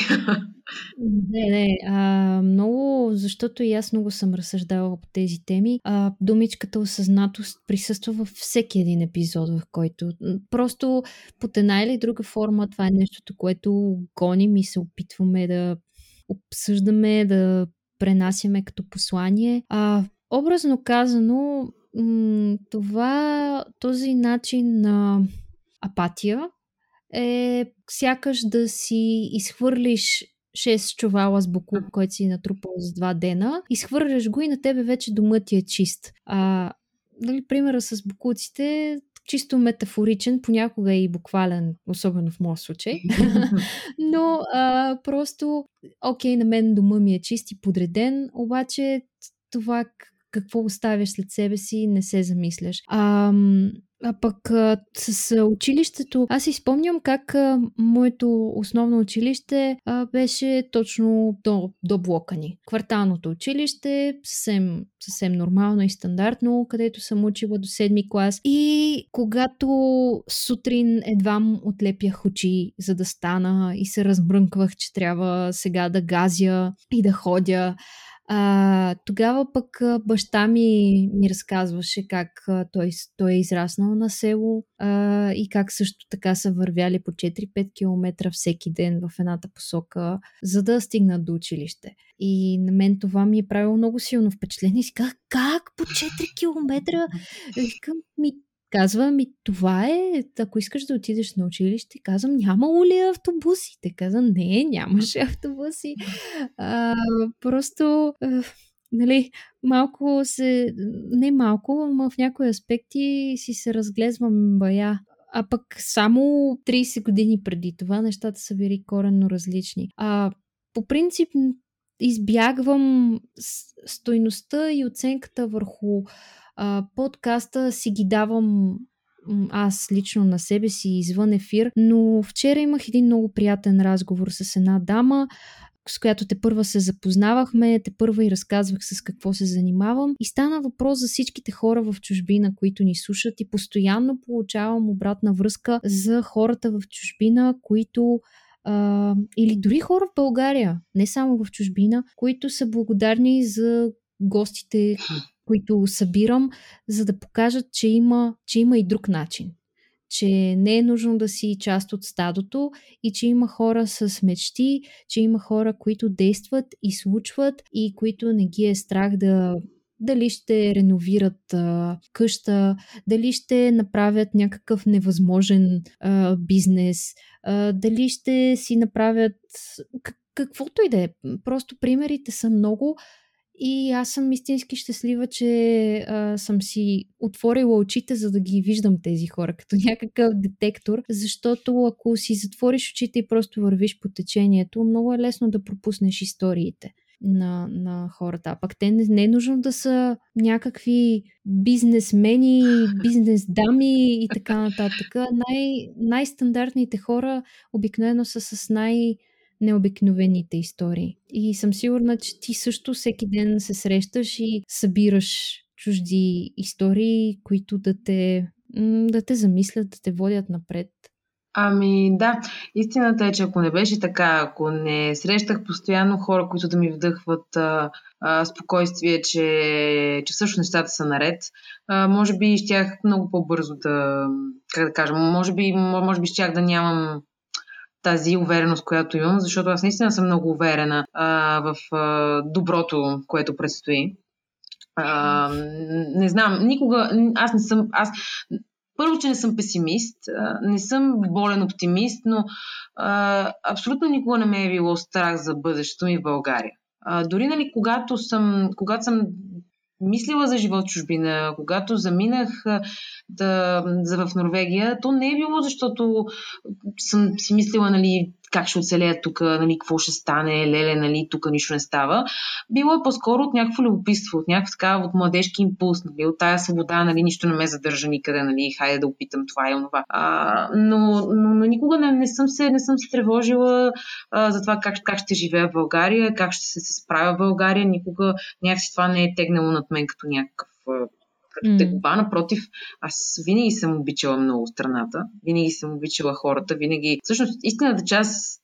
Не, не. А, много, защото и аз много съм разсъждавала по тези теми. А, думичката осъзнатост присъства във всеки един епизод, в който просто под една или друга форма това е нещото, което гоним и се опитваме да обсъждаме, да пренасяме като послание. А, образно казано, това, този начин на апатия е сякаш да си изхвърлиш 6 чувала с буклук, който си натрупал за 2 дена, изхвърляш го и на тебе вече домът ти е чист. А, нали, примера с буклуците чисто метафоричен, понякога е и буквален, особено в моя случай. Но а, просто, окей, на мен дома ми е чист и подреден, обаче това какво оставяш след себе си, не се замисляш. А, а пък а, с училището, аз си спомням как а, моето основно училище а, беше точно до, до блока ни. Кварталното училище, съвсем, съвсем нормално и стандартно, където съм учила до седми клас. И когато сутрин едва отлепях очи, за да стана и се размрънквах, че трябва сега да газя и да ходя, а, тогава пък баща ми ми разказваше как той, той е израснал на село а, и как също така са вървяли по 4-5 км всеки ден в едната посока, за да стигнат до училище. И на мен това ми е правило много силно впечатление. И казах, как по 4 км? Викам, ми Казва ми, това е, ако искаш да отидеш на училище, казвам, нямало ли автобуси? Те казвам, не, нямаше автобуси. А, просто, а, нали, малко се, не малко, но в някои аспекти си се разглезвам бая. А пък само 30 години преди това нещата са били коренно различни. А по принцип избягвам стойността и оценката върху а, подкаста си ги давам аз лично на себе си извън ефир, но вчера имах един много приятен разговор с една дама, с която те първа се запознавахме, те първа и разказвах с какво се занимавам. И стана въпрос за всичките хора в чужбина, които ни слушат и постоянно получавам обратна връзка за хората в чужбина, които а, или дори хора в България, не само в чужбина, които са благодарни за гостите, които събирам, за да покажат, че има, че има и друг начин. Че не е нужно да си част от стадото и че има хора с мечти, че има хора, които действат и случват и които не ги е страх да дали ще реновират а, къща, дали ще направят някакъв невъзможен а, бизнес, а, дали ще си направят каквото и да е. Просто примерите са много и аз съм истински щастлива, че а, съм си отворила очите, за да ги виждам тези хора, като някакъв детектор, защото ако си затвориш очите и просто вървиш по течението, много е лесно да пропуснеш историите на, на хората. А пък те не, не е нужно да са някакви бизнесмени, бизнес дами и така нататък. Най, най-стандартните хора обикновено са с най- необикновените истории. И съм сигурна, че ти също всеки ден се срещаш и събираш чужди истории, които да те, да те замислят, да те водят напред. Ами да, истината е, че ако не беше така, ако не срещах постоянно хора, които да ми вдъхват а, а, спокойствие, че, че всъщност нещата са наред, а, може би щях много по-бързо да, как да кажа, може би, може би щях да нямам тази увереност, която имам, защото аз наистина съм много уверена а, в а, доброто, което предстои. А, не знам, никога, аз не съм, аз първо, че не съм песимист, не съм болен оптимист, но а, абсолютно никога не ме е било страх за бъдещето ми в България. А, дори, нали, когато съм, когато съм мислила за живот в чужбина, когато заминах да, за в Норвегия, то не е било защото съм си мислила, нали, как ще оцелея тук, нали, какво ще стане, леле, нали, тук нищо не става. Било е по-скоро от някакво любопитство, от някакъв така, от младежки импулс, нали, от тая свобода, нали, нищо не ме задържа никъде, нали, хайде да опитам това и онова. А, но, но, но, никога не, не, съм се, не съм се тревожила а, за това как, как ще живея в България, как ще се, се справя в България. Никога някакси това не е тегнало над мен като някакъв mm. тегоба. Напротив, аз винаги съм обичала много страната, винаги съм обичала хората, винаги. Всъщност, истината част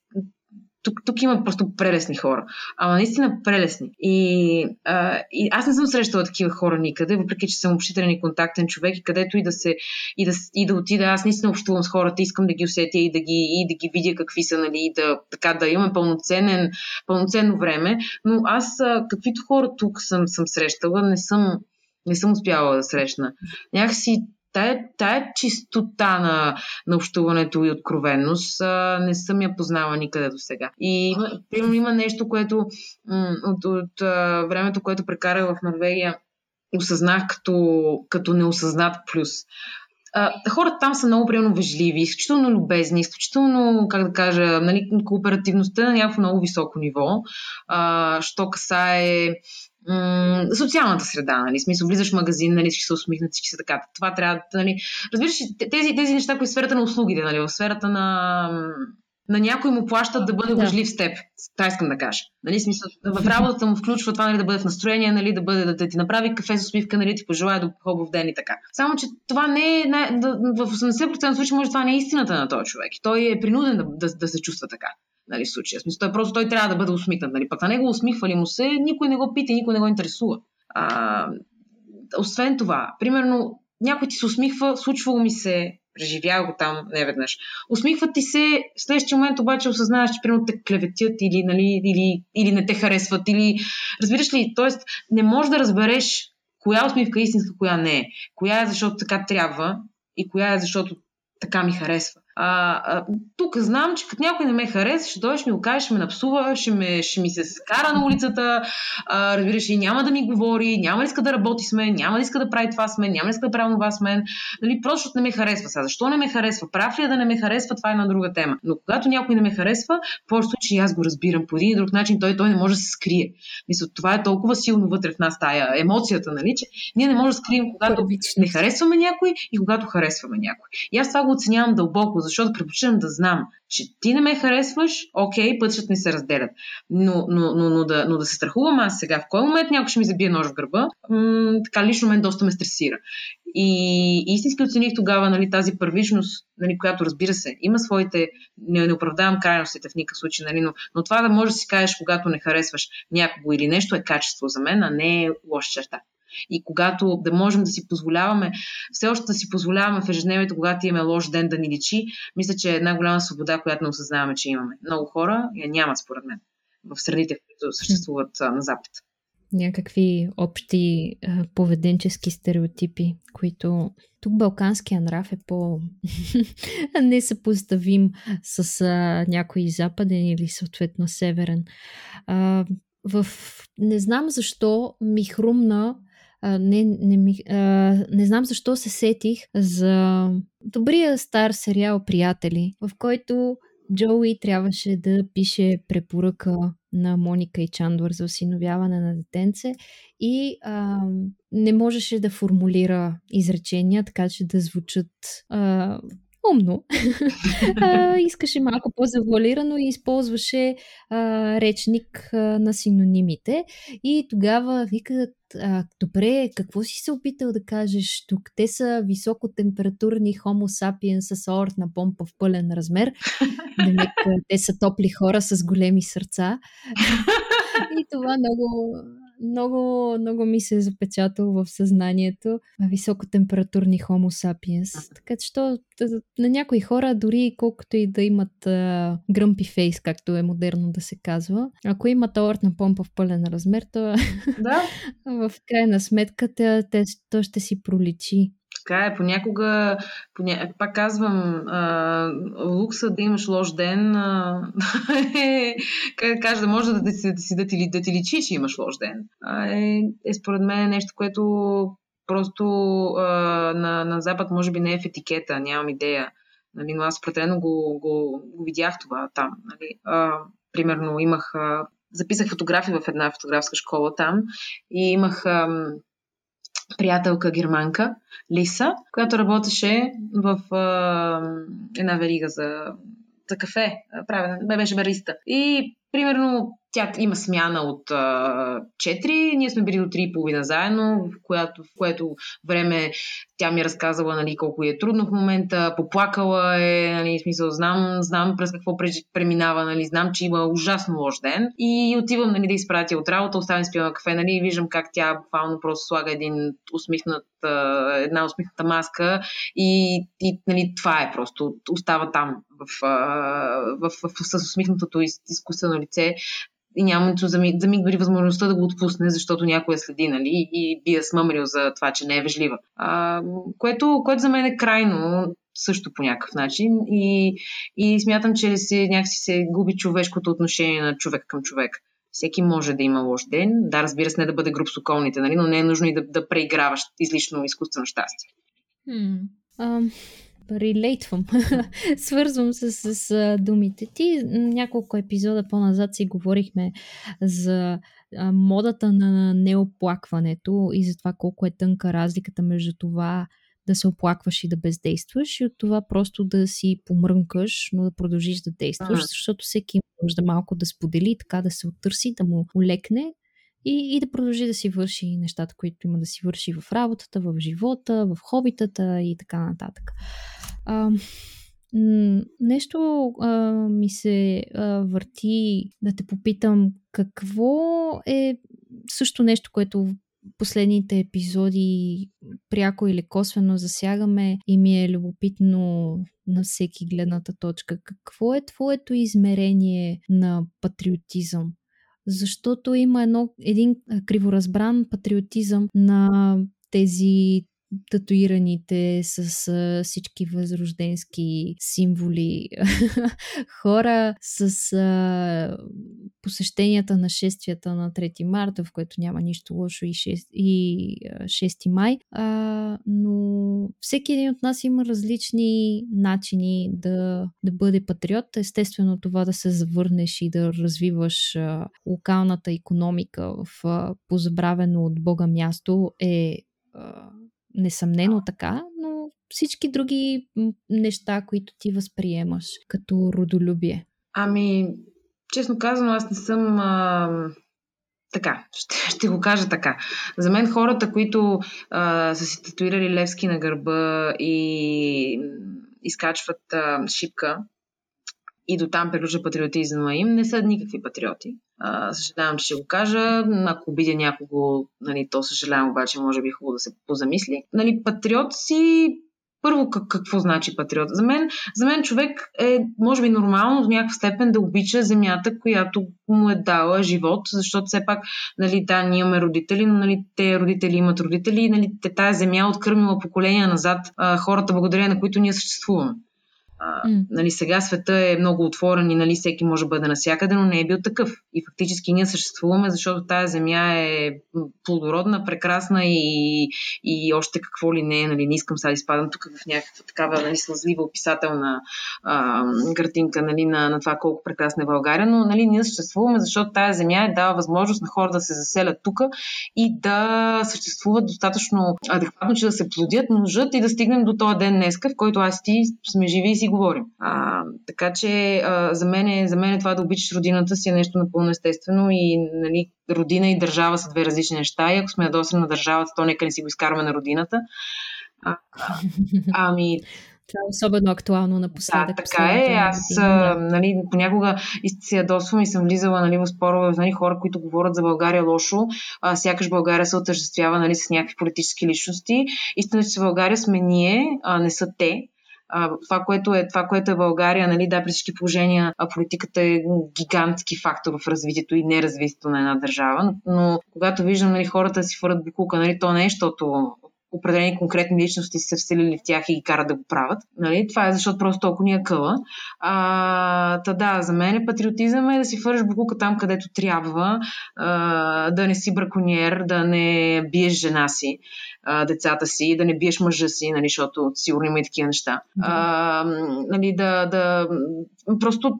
тук, тук има просто прелесни хора. Ама наистина прелесни. И, а, и аз не съм срещала такива хора никъде, въпреки че съм общителен и контактен човек и където и да се и да, и да отида, аз наистина общувам с хората, искам да ги усетя и да ги, и да ги видя какви са, нали, и да, така, да имаме пълноценен, пълноценно време. Но аз, каквито хора тук съм, съм срещала, не съм, не съм успяла да срещна. Някакси тая, тая чистота на, на общуването и откровенност а, не съм я познала никъде до сега. И примерно има нещо, което м- от, от а, времето, което прекарах в Норвегия, осъзнах като, като неосъзнат плюс. А, хората там са много приемно вежливи, изключително любезни, изключително, как да кажа, нали, кооперативността е на някакво много високо ниво. А, що касае м- социалната среда, нали, смисъл, влизаш в магазин, нали, всички са усмихнати, всички са така. Това трябва, нали, разбираш, тези, тези неща, които в сферата на услугите, нали, в сферата на на някой му плащат да бъде да. лъжлив с теб. Това искам да кажа. Нали, смисъл, в работата му включва това нали, да бъде в настроение, нали, да, бъде, да, да ти направи кафе с усмивка, нали, ти пожелая да хубав ден и така. Само, че това не е, не, да, в 80% случаи може това не е истината на този човек. Той е принуден да, да, да се чувства така. Нали, случая. Смисъл, той просто той трябва да бъде усмихнат. Нали. Пък на него усмихвали му се, никой не го пита, никой не го интересува. А, освен това, примерно, някой ти се усмихва, случвало ми се преживя го там не веднъж. Усмихват ти се, в следващия момент обаче осъзнаваш, че примерно те клеветят или, нали, или, или не те харесват, или разбираш ли, т.е. не можеш да разбереш коя усмивка е истинска, коя не е. Коя е защото така трябва и коя е защото така ми харесва. А, а, тук знам, че като някой не ме хареса, ще дойдеш ми го кажеш, ще ме напсува, ще, ме, ще ми се скара на улицата, а, разбираш, и няма да ми говори, няма да иска да работи с мен, няма да иска да прави това с мен, няма да иска да прави това с мен. Нали, просто не ме харесва сега. Защо не ме харесва? Прав ли е да не ме харесва? Това е една друга тема. Но когато някой не ме харесва, повечето случаи аз го разбирам по един и друг начин, той, той не може да се скрие. Мисля, това е толкова силно вътре в нас, тая емоцията, нали, че ние не можем да скрием, когато не харесваме някой и когато харесваме някой. И аз това го оценявам дълбоко, защото предпочитам да знам, че ти не ме харесваш, окей, пътищата ни се разделят. Но, но, но, но, да, но да се страхувам аз сега, в кой момент някой ще ми забие нож в гърба, м- така лично мен доста ме стресира. И истински оцених тогава нали, тази първичност, нали, която разбира се, има своите, не, не оправдавам крайностите в никакъв случай, нали, но, но това да можеш да си кажеш, когато не харесваш някого или нещо е качество за мен, а не е лоша черта. И когато да можем да си позволяваме, все още да си позволяваме в ежедневието, когато имаме лош ден да ни личи, мисля, че е една голяма свобода, която не осъзнаваме, че имаме. Много хора я нямат, според мен, в средите, в които съществуват на Запад някакви общи поведенчески стереотипи, които тук балканския нрав е по несъпоставим с а, някой западен или съответно северен. А, в... Не знам защо ми хрумна не, не, ми, а, не знам защо се сетих за добрия стар сериал Приятели, в който Джоуи трябваше да пише препоръка на Моника и Чандор за осиновяване на детенце и а, не можеше да формулира изречения, така че да звучат а, умно. а, искаше малко по-завуалирано и използваше а, речник а, на синонимите. И тогава викат, а, добре, какво си се опитал да кажеш тук? Те са високотемпературни хомо сапиен с аортна помпа в пълен размер. Демек, те са топли хора с големи сърца. и това много много, много ми се е запечатал в съзнанието високотемпературни хомо сапиенс. Така че то, на някои хора, дори колкото и да имат гръмпи фейс, както е модерно да се казва, ако имат аортна помпа в пълен размер, то да. в крайна сметка те, те, то ще си проличи. Така е, понякога, поня... пак казвам, а, лукса да имаш лош ден, а, е, кажа може да, да, да, си, да, ти, да ти личи, че имаш лош ден. А, е, е според мен нещо, което просто а, на, на Запад може би не е в етикета, нямам идея. Нали, но аз определено го, го, го видях това там. Нали. А, примерно имах, а, записах фотографии в една фотографска школа там и имах а, приятелка германка, Лиса, която работеше в а, една верига за, за кафе. Правя, беше бариста. И примерно тя има смяна от а, 4, ние сме били до 3,5 заедно, в, която, в което време тя ми е разказала нали, колко е трудно в момента, поплакала е, нали, смисъл, знам, знам през какво преминава, нали, знам, че има ужасно лош ден. И отивам нали, да изпратя от работа, оставям спила на кафе нали, и виждам как тя буквално просто слага един усмихнат, една усмихната маска и, и нали, това е просто, остава там в, в, в, в, с усмихнатото изкуствено лице и няма нито за миг, за миг дори възможността да го отпусне, защото някой я следи, нали, и би я смъмрил за това, че не е вежлива. А, което, което за мен е крайно също по някакъв начин и, и смятам, че се, някакси се губи човешкото отношение на човек към човек. Всеки може да има лош ден. Да, разбира се, не да бъде груб с околните, нали, но не е нужно и да, да преиграваш излишно изкуствено щастие. Hmm. Um, релейтвам, свързвам се с, с думите ти. Няколко епизода по-назад си говорихме за а, модата на неоплакването и за това колко е тънка разликата между това да се оплакваш и да бездействаш и от това просто да си помрънкаш, но да продължиш да действаш, защото всеки може да малко да сподели, така да се оттърси, да му олекне и, и да продължи да си върши нещата, които има да си върши в работата, в живота, в хобитата и така нататък. А, нещо а, ми се а, върти да те попитам какво е също нещо, което последните епизоди пряко или косвено засягаме и ми е любопитно на всеки гледната точка. Какво е твоето измерение на патриотизъм? Защото има едно, един криворазбран патриотизъм на тези татуираните с а, всички възрожденски символи хора, с а, посещенията на шествията на 3 марта, в което няма нищо лошо и 6, и 6 май, а, но всеки един от нас има различни начини да, да бъде патриот. Естествено това да се завърнеш и да развиваш а, локалната економика в а, позабравено от Бога място е а, несъмнено така, но всички други неща, които ти възприемаш като родолюбие? Ами, честно казано, аз не съм. А... Така, ще, ще го кажа така. За мен хората, които а, са си татуирали левски на гърба и изкачват а, шипка, и до там прилича патриотизма им, не са никакви патриоти. А, съжалявам, че ще го кажа. Ако обидя някого, нали, то съжалявам, обаче може би е хубаво да се позамисли. Нали, патриот си първо, как, какво значи патриот? За мен, за мен човек е, може би, нормално до някаква степен да обича земята, която му е дала живот, защото все пак, нали, да, ние имаме родители, но нали, те родители имат родители, нали, те, тая земя откърмила поколения назад а, хората, благодарение на които ние съществуваме. А, mm. нали, сега света е много отворен и нали, всеки може да бъде навсякъде, но не е бил такъв. И фактически ние съществуваме, защото тази земя е плодородна, прекрасна и, и още какво ли не е. Нали, не искам сега да изпадам тук в някаква такава нали, слъзлива описателна а, картинка нали, на, на това колко прекрасна е България, но нали, ние съществуваме, защото тази земя е дава възможност на хора да се заселят тук и да съществуват достатъчно адекватно, че да се плодят, нужат и да стигнем до този ден днеска, в който аз ти сме живи и си говорим. А, така че а, за, мен е, за мен е това да обичаш родината си е нещо напълно естествено и нали, родина и държава са две различни неща и ако сме ядосани на държавата, то нека не си го изкарваме на родината. А, а, ами, Това е особено актуално напоследък. Да, така е. Аз да. нали, понякога се ядосвам и съм влизала нали, в спорове нали, хора, които говорят за България лошо. А, сякаш България се отъждествява нали, с някакви политически личности. Истина, че в България сме ние, а не са те това, което е, това, което е България, нали, да, при всички положения а политиката е гигантски фактор в развитието и неразвитието на една държава, но, но когато виждам нали, хората си фърят букука, нали, то не е, защото определени конкретни личности се вселили в тях и ги карат да го правят. Нали? Това е защото просто толкова ни е къла. А, та да, за мен е патриотизъм е да си фърш букука там, където трябва, а, да не си браконьер, да не биеш жена си, а, децата си, да не биеш мъжа си, нали, защото сигурно има и такива неща. А, нали, да, да, просто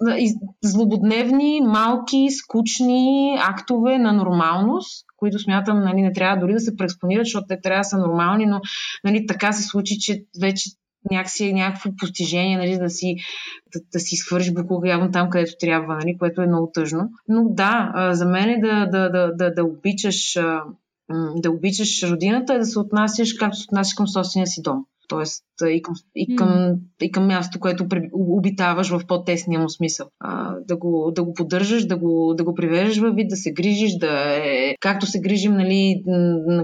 злободневни, малки, скучни актове на нормалност, които смятам, нали, не трябва дори да се преекспонират, защото те трябва да са нормални, но нали, така се случи, че вече някакси е някакво постижение, нали, да си, да, да си свържиш буклука явно там, където трябва, нали, което е много тъжно. Но да, за мен е да, да, да, да, да обичаш да обичаш родината е да се отнасяш както се отнасяш към собствения си дом. Тоест и към, и към, mm. и към място, което обитаваш в по-тесния му смисъл. А, да, го, да го поддържаш, да го, да го привеждаш във вид, да се грижиш, да е, както се грижим, нали,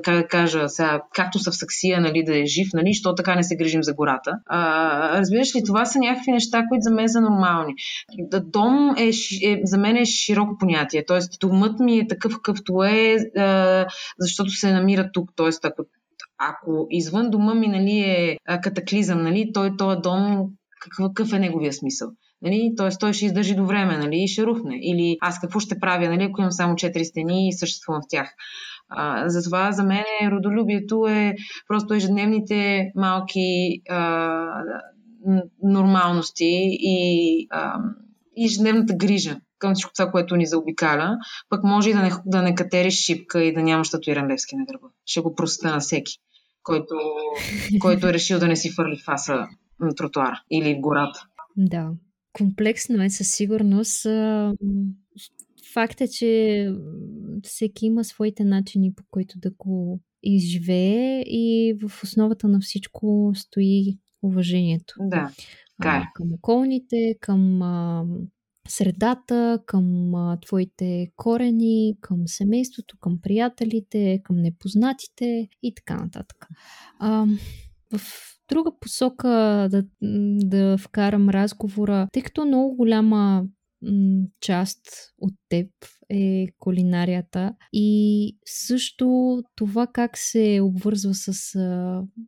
как да кажа, сега, както са в саксия, нали, да е жив, нали, що така не се грижим за гората. А, разбираш ли, това са някакви неща, които за мен са нормални. Дом е, е за мен е широко понятие, т.е. домът ми е такъв какъвто е, а, защото се намира тук, т.е. ако ако извън дома ми нали, е катаклизъм, нали, той, този дом, какъв е неговия смисъл? Нали? Тоест той ще издържи до време нали? и ще рухне. Или аз какво ще правя, нали? ако имам само четири стени и съществувам в тях. А, затова за мен родолюбието е просто ежедневните малки а, нормалности и а, ежедневната грижа към всичко това, което ни заобикаля, пък може и да не, да не катериш шипка и да нямаш татуиран левски на гърба. Ще го проста на всеки който, който е решил да не си фърли фаса на тротуара или в гората. Да. Комплексно е със сигурност. Факт е, че всеки има своите начини, по които да го изживее и в основата на всичко стои уважението. Да. А, към околните, към средата, към твоите корени, към семейството, към приятелите, към непознатите и така нататък. А, в друга посока да, да вкарам разговора, тъй като много голяма част от теб е кулинарията. И също това как се обвързва с...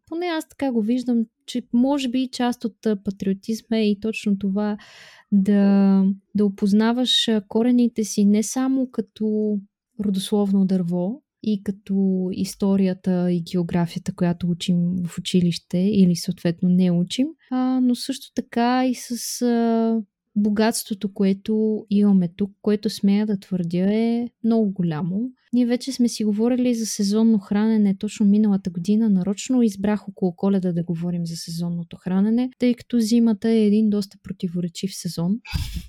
Поне аз така го виждам, че може би част от патриотизма е и точно това да, да опознаваш корените си не само като родословно дърво и като историята и географията, която учим в училище или съответно не учим, а, но също така и с а, богатството, което имаме тук, което смея да твърдя е много голямо. Ние вече сме си говорили за сезонно хранене точно миналата година. Нарочно избрах около коледа да говорим за сезонното хранене, тъй като зимата е един доста противоречив сезон,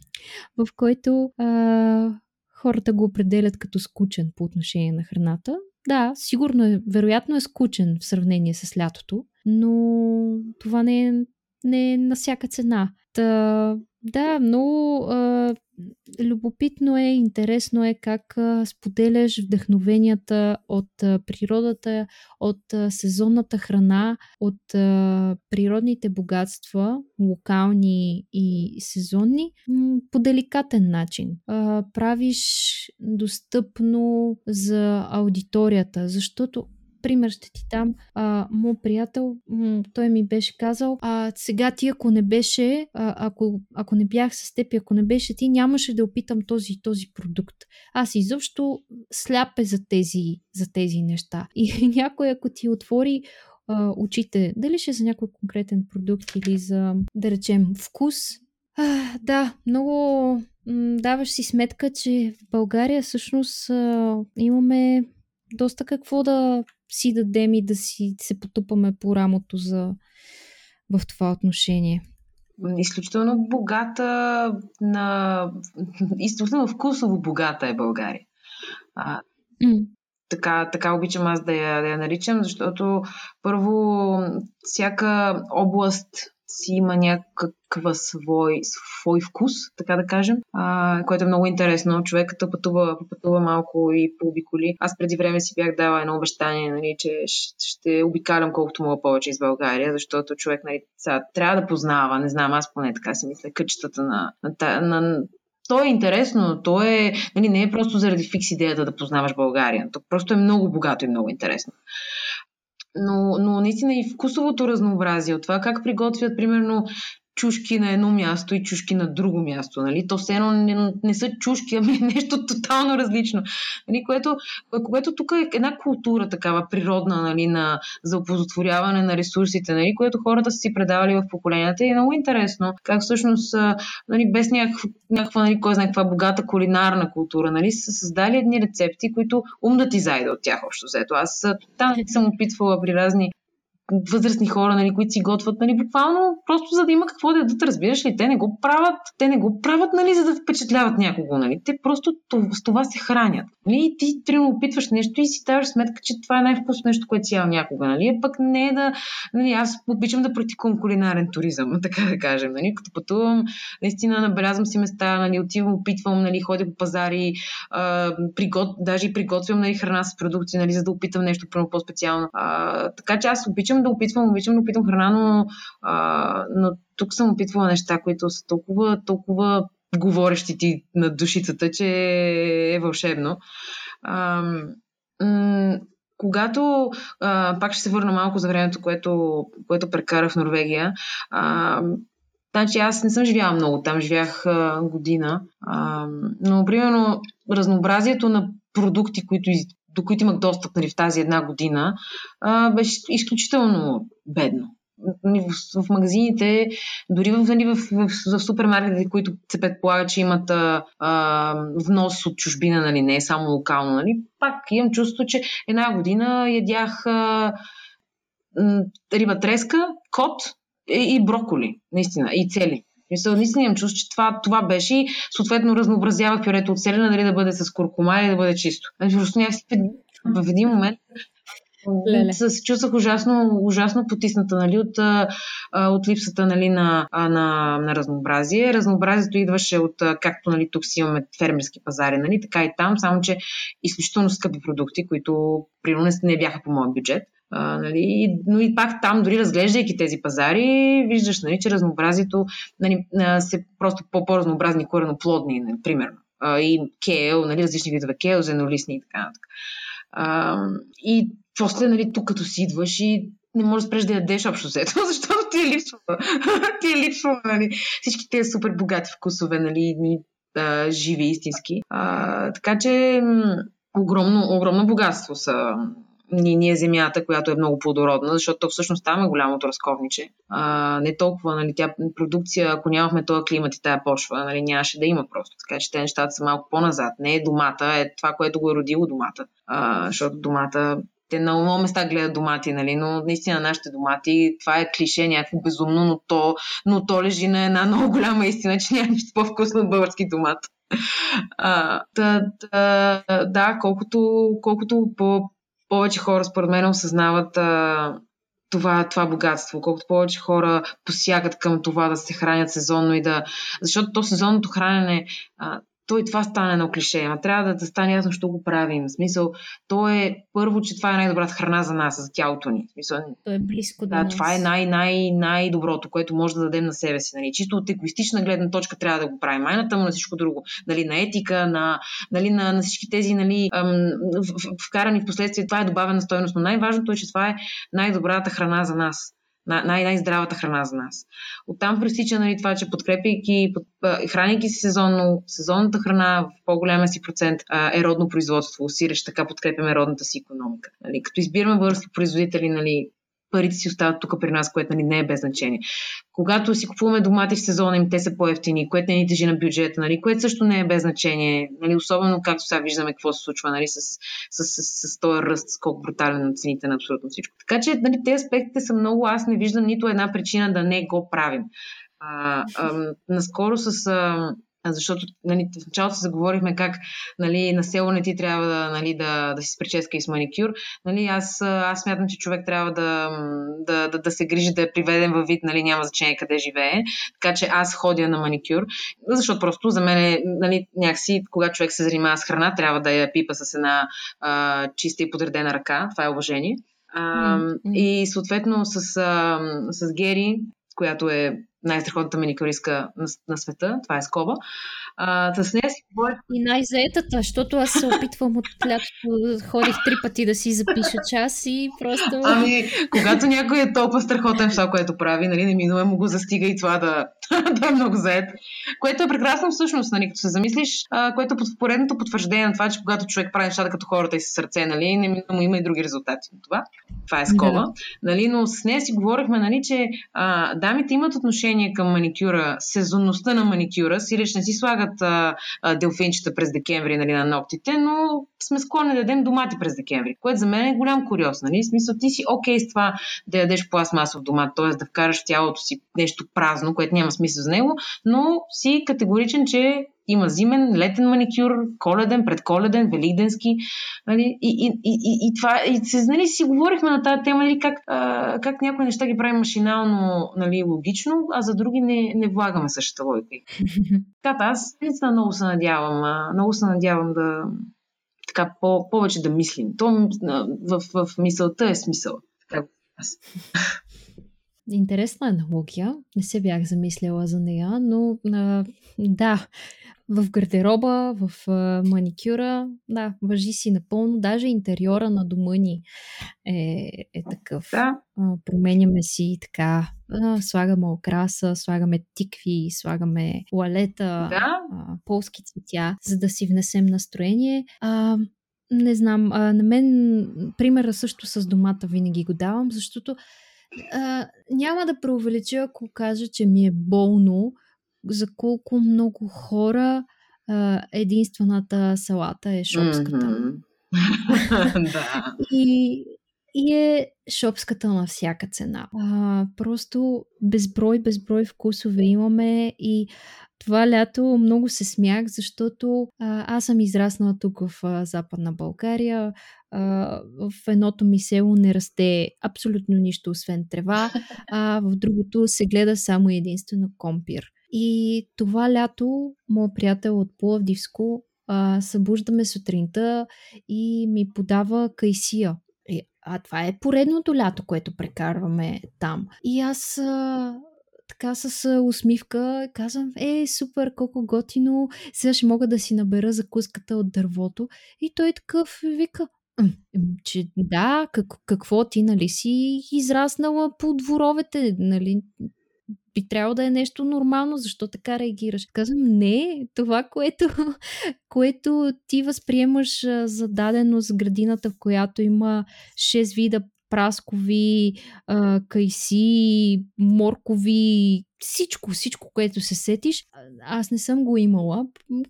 в който а, хората го определят като скучен по отношение на храната. Да, сигурно е, вероятно е скучен в сравнение с лятото, но това не е, не на всяка цена. Та, да, много а, любопитно е, интересно е как а, споделяш вдъхновенията от а, природата, от а, сезонната храна, от а, природните богатства, локални и сезонни, м- по деликатен начин. А, правиш достъпно за аудиторията, защото пример ще ти дам. А, моят приятел, м- той ми беше казал, а сега ти ако не беше, а, ако, ако не бях с теб и ако не беше ти, нямаше да опитам този този продукт. Аз изобщо сляпе за тези, за тези неща. И някой, ако ти отвори а, очите, дали ще е за някой конкретен продукт или за, да речем, вкус, а, да, много м- даваш си сметка, че в България всъщност а, имаме доста какво да си дадем и да си се потупаме по рамото за, в това отношение. Изключително богата на... Изключително вкусово богата е България. А, mm. Така, така обичам аз да я, да я наричам, защото първо всяка област си има някаква свой, свой вкус, така да кажем, а, което е много интересно. Човек като пътува, пътува малко и по обиколи. Аз преди време си бях дала едно обещание, нали, че ще обикалям колкото мога повече из България, защото човек нали, сега, трябва да познава, не знам, аз поне така си мисля, кътчетата на, на, на то е интересно, то е, нали, не е просто заради фикс идеята да познаваш България. То просто е много богато и много интересно. Но, но наистина и вкусовото разнообразие от това как приготвят, примерно, чушки на едно място и чушки на друго място. Нали? То все едно не, не са чушки, ами нещо тотално различно. Нали? Което, което тук е една култура такава природна нали, на, за оползотворяване на ресурсите, нали? което хората са си предавали в поколенията и е много интересно как всъщност нали, без някаква, някаква нали, кой знае каква богата кулинарна култура нали, са създали едни рецепти, които ум да ти зайде от тях общо взето. Аз там съм опитвала при разни възрастни хора, нали, които си готвят, нали, буквално просто за да има какво да ядат, разбираш ли? Те не го правят, те не го правят, нали, за да впечатляват някого, нали? Те просто с това се хранят. Нали? Ти трудно опитваш нещо и си даваш сметка, че това е най-вкусно нещо, което си ял някога, нали? Пък не е да, нали, аз обичам да практикувам кулинарен туризъм, така да кажем, нали? Като пътувам, наистина набелязвам си места, нали, отивам, опитвам, нали, ходя по пазари, а, пригот, даже и приготвям нали, храна с продукти, нали, за да опитам нещо по-специално. А, така че аз обичам да опитвам, обичам да опитвам храна, но, а, но тук съм опитвала неща, които са толкова, толкова говорещи ти на душицата, че е вълшебно. А, м- когато, а, пак ще се върна малко за времето, което, което прекара в Норвегия, а, Значи аз не съм живяла много там, живях а, година, а, но примерно разнообразието на продукти, които, до които имах достъп нали, в тази една година, а, беше изключително бедно. В, в магазините, дори в, нали, в, в, в, супермаркетите, които се предполага, че имат а, а, внос от чужбина, нали, не само локално, нали, пак имам чувство, че една година ядях а, риба треска, кот и, и броколи, наистина, и цели. Мисля, наистина имам чувство, че това, това беше и съответно разнообразявах пюрето от селена, дали да бъде с куркума или да бъде чисто. Нали, просто някакси в един момент Леле. се чувствах ужасно, ужасно потисната нали, от, от липсата нали, на, на, на разнообразие. Разнообразието идваше от, както нали, тук си имаме фермерски пазари, нали, така и там, само че изключително скъпи продукти, които примерно не бяха по моят бюджет. А, нали, но и пак там, дори разглеждайки тези пазари, виждаш, нали, че разнообразието нали, се просто по-разнообразни кореноплодни, нали, и кел, нали, различни видове кел, зенолисни и така нататък. И после, нали, тук като си идваш и не можеш да спреш да ядеш общо взето, защото ти е липсва. ти е липсва, нали. Всички тези супер богати вкусове, нали, ни, а, живи, истински. А, така че огромно, огромно богатство са ни, ни е земята, която е много плодородна, защото всъщност там е голямото разковниче. А, не толкова, нали, тя продукция, ако нямахме този климат и тая почва, нали, нямаше да има просто. Така че те нещата са малко по-назад. Не е домата, е това, което го е родило домата. А, защото домата те на много места гледат домати, нали? но наистина нашите домати, това е клише някакво безумно, но то, но то лежи на една много голяма истина, че няма нищо по-вкусно от български домат. А, да, да, да, колкото, колкото по, повече хора, според мен, осъзнават а, това, това богатство, колкото повече хора посягат към това да се хранят сезонно и да... Защото то сезонното хранене, а, то и това стане едно клише, ама трябва да, да стане ясно, що го правим. В смисъл, то е първо, че това е най-добрата храна за нас, за тялото ни. В смисъл, то е близко да, нас. това е най- най- най-доброто, което може да дадем на себе си. Нали. Чисто от егоистична гледна точка трябва да го правим. Майната му на всичко друго. Нали, на етика, на, нали, на, на всички тези нали, ам, вкарани в последствие. Това е добавена стойност. Но най-важното е, че това е най-добрата храна за нас най- най-здравата храна за нас. Оттам пристича нали, това, че подкрепяйки, под, хранейки си сезонно, сезонната храна в по-голяма си процент е родно производство, сиреч, така подкрепяме родната си економика. Нали, като избираме български производители, нали, парите си остават тук при нас, което нали, не е без значение. Когато си купуваме домати в сезона им, те са по-ефтини, което не ни тежи на бюджета, нали, което също не е без значение. Нали, особено както сега виждаме какво се случва нали, с, с, с, с, с този ръст, скок брутален на цените на абсолютно всичко. Така че нали, тези аспектите са много, аз не виждам нито една причина да не го правим. А, а, наскоро с а, защото нали, в началото се заговорихме как нали, на село не ти трябва да, нали, да, да си с прическа и с маникюр. Нали, аз, аз смятам, че човек трябва да, да, да, да се грижи да е приведен във вид, нали, няма значение къде живее. Така че аз ходя на маникюр, защото просто за мен е нали, някакси, когато човек се занимава с храна, трябва да я пипа с една а, чиста и подредена ръка. Това е уважение. А, mm-hmm. И съответно с, а, с Гери, която е най-страхотната маникюристка на, на света, това е скоба. А, с нея си говорих. И най-заетата, защото аз се опитвам от лятото, ходих три пъти да си запиша час и просто... Ами, когато някой е толкова страхотен в това, което прави, нали, неминуемо го застига и това да, да е много заед. Което е прекрасно всъщност, нали, като се замислиш, а, което е под поредното потвърждение на това, че когато човек прави нещата като хората и със сърце, нали, неминуемо има и други резултати от това. Това е скоба. Да. Нали, но с нея си говорихме, нали, че а, дамите имат отношение към маникюра, сезонността на маникюра, си реч не си слагат а, а, делфинчета през декември нали, на ногтите, но сме склонни да дадем домати през декември, което за мен е голям куриоз. Нали? В смисъл, ти си окей okay с това да ядеш пластмасов домат, т.е. да вкараш тялото си нещо празно, което няма смисъл за него, но си категоричен, че има зимен, летен маникюр, коледен, предколеден, великденски. Нали? И, и, и, и, и, това, и се, нали, си говорихме на тази тема, нали, как, а, как някои неща ги правим машинално, нали, логично, а за други не, не влагаме същата логика. Така, аз наистина много се надявам, а, много се надявам да така по, повече да мислим. То в, в, в мисълта е смисъл. Така, аз. Интересна аналогия. Не се бях замисляла за нея, но а, да, в гардероба, в а, маникюра, да, въжи си напълно. Даже интериора на дома ни е, е такъв. Да. А, променяме си така, а, слагаме окраса, слагаме тикви, слагаме лалета, да. а, полски цветя, за да си внесем настроение. А, не знам, а, на мен примера също с домата винаги го давам, защото а, няма да преувелича, ако кажа, че ми е болно за колко много хора а, единствената салата е шопската. Mm-hmm. да. И, и е шопската на всяка цена. А, просто безброй, безброй вкусове имаме и това лято много се смях, защото а, аз съм израснала тук в а, Западна България. А, в едното ми село не расте абсолютно нищо, освен трева, а в другото се гледа само единствено компир. И това лято, моят приятел от Пловдивско а, събуждаме сутринта и ми подава кайсия. А това е поредното лято, което прекарваме там. И аз а, така с усмивка казвам, е, супер, колко готино, сега ще мога да си набера закуската от дървото. И той такъв вика, че да, как, какво ти, нали си израснала по дворовете, нали, би трябвало да е нещо нормално, защо така реагираш? Казвам, не, това, което, което ти възприемаш за даденост градината, в която има 6 вида праскови, кайси, моркови, всичко, всичко, което се сетиш, аз не съм го имала.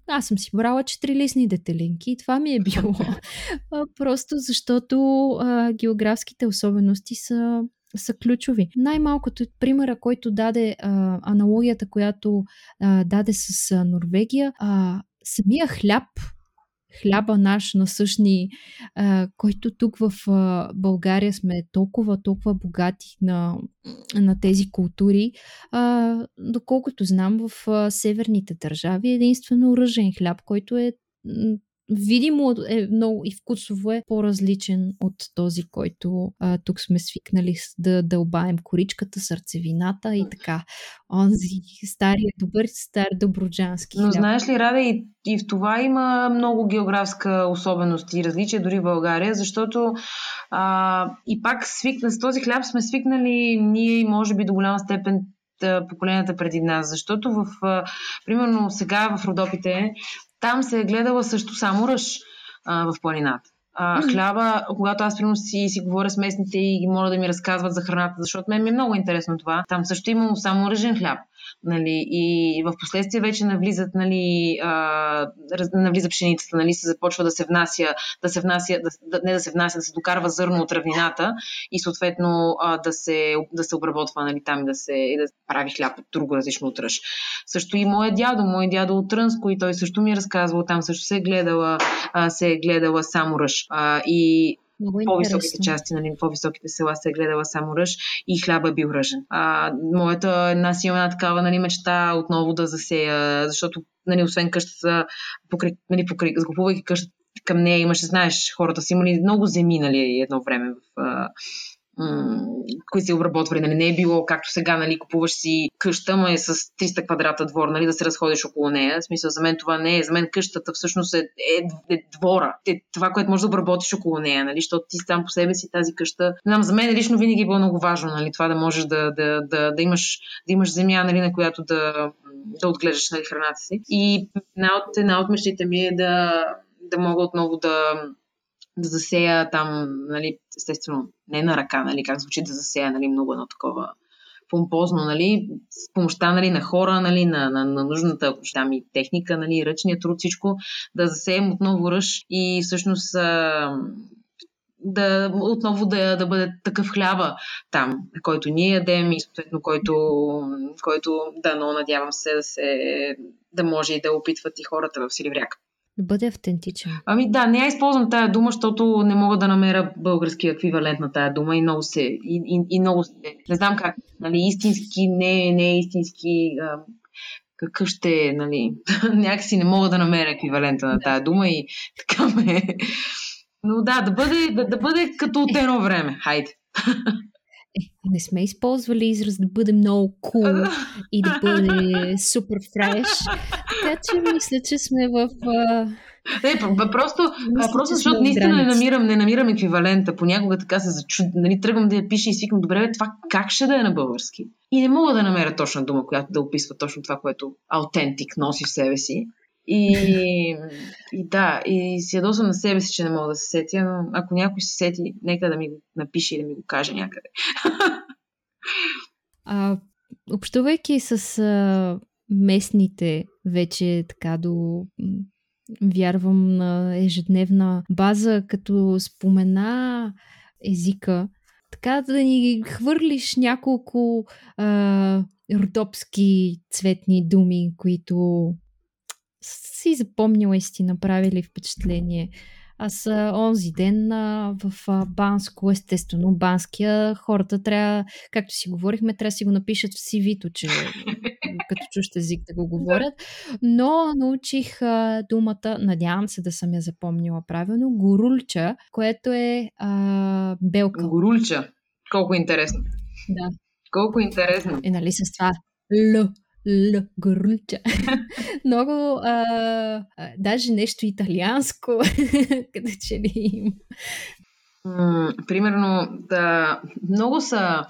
Аз съм си брала четирилистни детелинки и това ми е било. Просто защото а, географските особености са са ключови. Най-малкото примера, който даде а, аналогията, която а, даде с а, Норвегия, а, самия хляб, хляба наш насъщни, а, който тук в а, България сме толкова, толкова богати на, на тези култури, а, доколкото знам в а, северните държави е единствено ръжен хляб, който е видимо е много и вкусово е по-различен от този, който а, тук сме свикнали да дълбаем коричката, сърцевината и така. Онзи стария добър, стар доброджански Но знаеш ли, Рада, и, и в това има много географска особеност и различия дори в България, защото а, и пак свикна, с този хляб сме свикнали ние и може би до голяма степен поколенията преди нас, защото в, примерно сега в Родопите там се е гледала също само ръж а, в планината. а, хляба, когато аз примерно си, си говоря с местните и ги моля да ми разказват за храната, защото мен ми е много интересно това. Там също имало само ръжен хляб. Нали, и в последствие вече навлизат, нали, а, навлиза пшеницата, нали, се започва да се внася, да се внася, да, не да се внася, да се докарва зърно от равнината и съответно а, да, се, да се обработва нали, там и да се и да прави хляб от друго различно от ръж. Също и моя дядо, мой дядо от Трънско и той също ми е разказвал, там също се е гледала, а, се е гледала само ръж. А, и много по-високите части, нали, по-високите села се е гледала само ръж и хляба е бил ръжен. А, моята една си една такава нали, мечта отново да засея, защото нали, освен къщата, покрай, нали, покрай, закупувайки къщата към нея имаше, знаеш, хората са имали много земи нали, едно време в които се обработвали. Нали? Не е било както сега, нали, купуваш си къща, ма е с 300 квадрата двор, нали, да се разходиш около нея. В смисъл, за мен това не е. За мен къщата всъщност е, е, е двора. Е това, което можеш да обработиш около нея, нали, защото ти сам по себе си тази къща. Не знам, за мен лично винаги е било много важно, нали, това да можеш да, да, да, да, имаш, да имаш земя, нали, на която да, да отглеждаш нали, храната си. И една от, една от мечтите ми е да, да мога отново да, да засея там, нали, естествено, не на ръка, нали, как звучи да засея, нали, много едно такова помпозно, нали, с помощта нали, на хора, нали, на, на, на нужната там и техника, нали, ръчния труд, всичко, да засеем отново ръж и всъщност да отново да, да бъде такъв хляба там, който ние ядем и съответно който, който да, надявам се да се да може и да опитват и хората в Силивряк. Бъде автентичен. Ами да, не я използвам тая дума, защото не мога да намеря български еквивалент на тая дума и много се, и, и, и много се, не знам как, нали, истински, не, не е истински, а, какъв ще е, нали, някакси не мога да намеря еквивалента на тая дума и така ме... Но да, да бъде, да, да бъде като от едно време, хайде. Е, не сме използвали израз да бъде много cool и да бъде супер фреш. Така че мисля, че сме в... Не, просто, мисля, просто защото наистина не намирам, не намирам еквивалента. Понякога така се зачуд... Нали, тръгвам да я пиша и свикам, добре, това как ще да е на български? И не мога да намеря точна дума, която да описва точно това, което аутентик носи в себе си. И, и да, и си ядосвам на себе си, че не мога да се сетя, но ако някой се сети, нека да ми го напише и да ми го каже някъде. А, общувайки с а, местните вече така до вярвам на ежедневна база, като спомена езика, така да ни хвърлиш няколко а, родопски цветни думи, които си запомнила и си направили впечатление. Аз онзи ден а, в а, Банско, естествено, Банския, хората трябва, както си говорихме, трябва да си го напишат в CV-то, че като чущ език да го говорят. Но научих а, думата, надявам се да съм я запомнила правилно, горульча, което е а, белка. Горульча. Колко интересно. Да. Колко интересно. Е, нали с това Л Л, горулча. Много, а, а, даже нещо италианско, къде че ли има. примерно, да, много са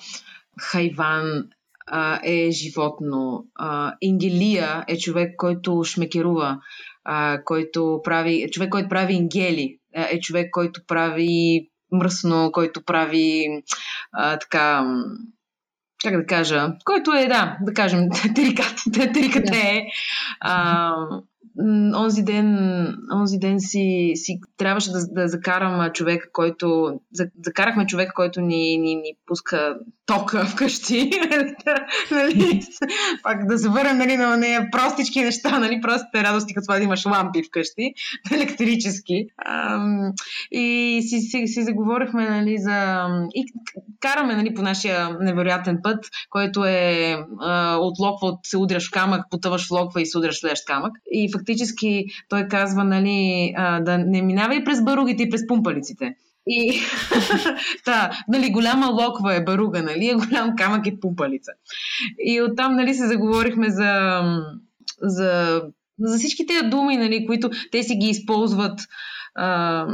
хайван а, е животно. А, ингелия е човек, който шмекерува, а, който прави, човек, който прави ингели, е човек, който прави мръсно, който прави а, така как да кажа, който е, да, да кажем, терикат, е. А, онзи ден, онзи ден си, си трябваше да, да закарам човека, който. За, закарахме човека, който ни, ни, ни пуска тока вкъщи. нали? Пак да се върнем нали, на нея простички неща, нали? Простите радости, като това да имаш лампи вкъщи, електрически. И си, си, си заговорихме нали, за. И караме нали, по нашия невероятен път, който е от локва, се удряш в камък, потъваш в локва и се удряш в камък. И фактически той казва, нали, да не минавай през баругите и през пумпалиците. И да, нали, голяма локва е баруга, нали, а голям камък е пумпалица. И оттам, нали, се заговорихме за, за, за всички тези думи, нали, които те си ги използват а,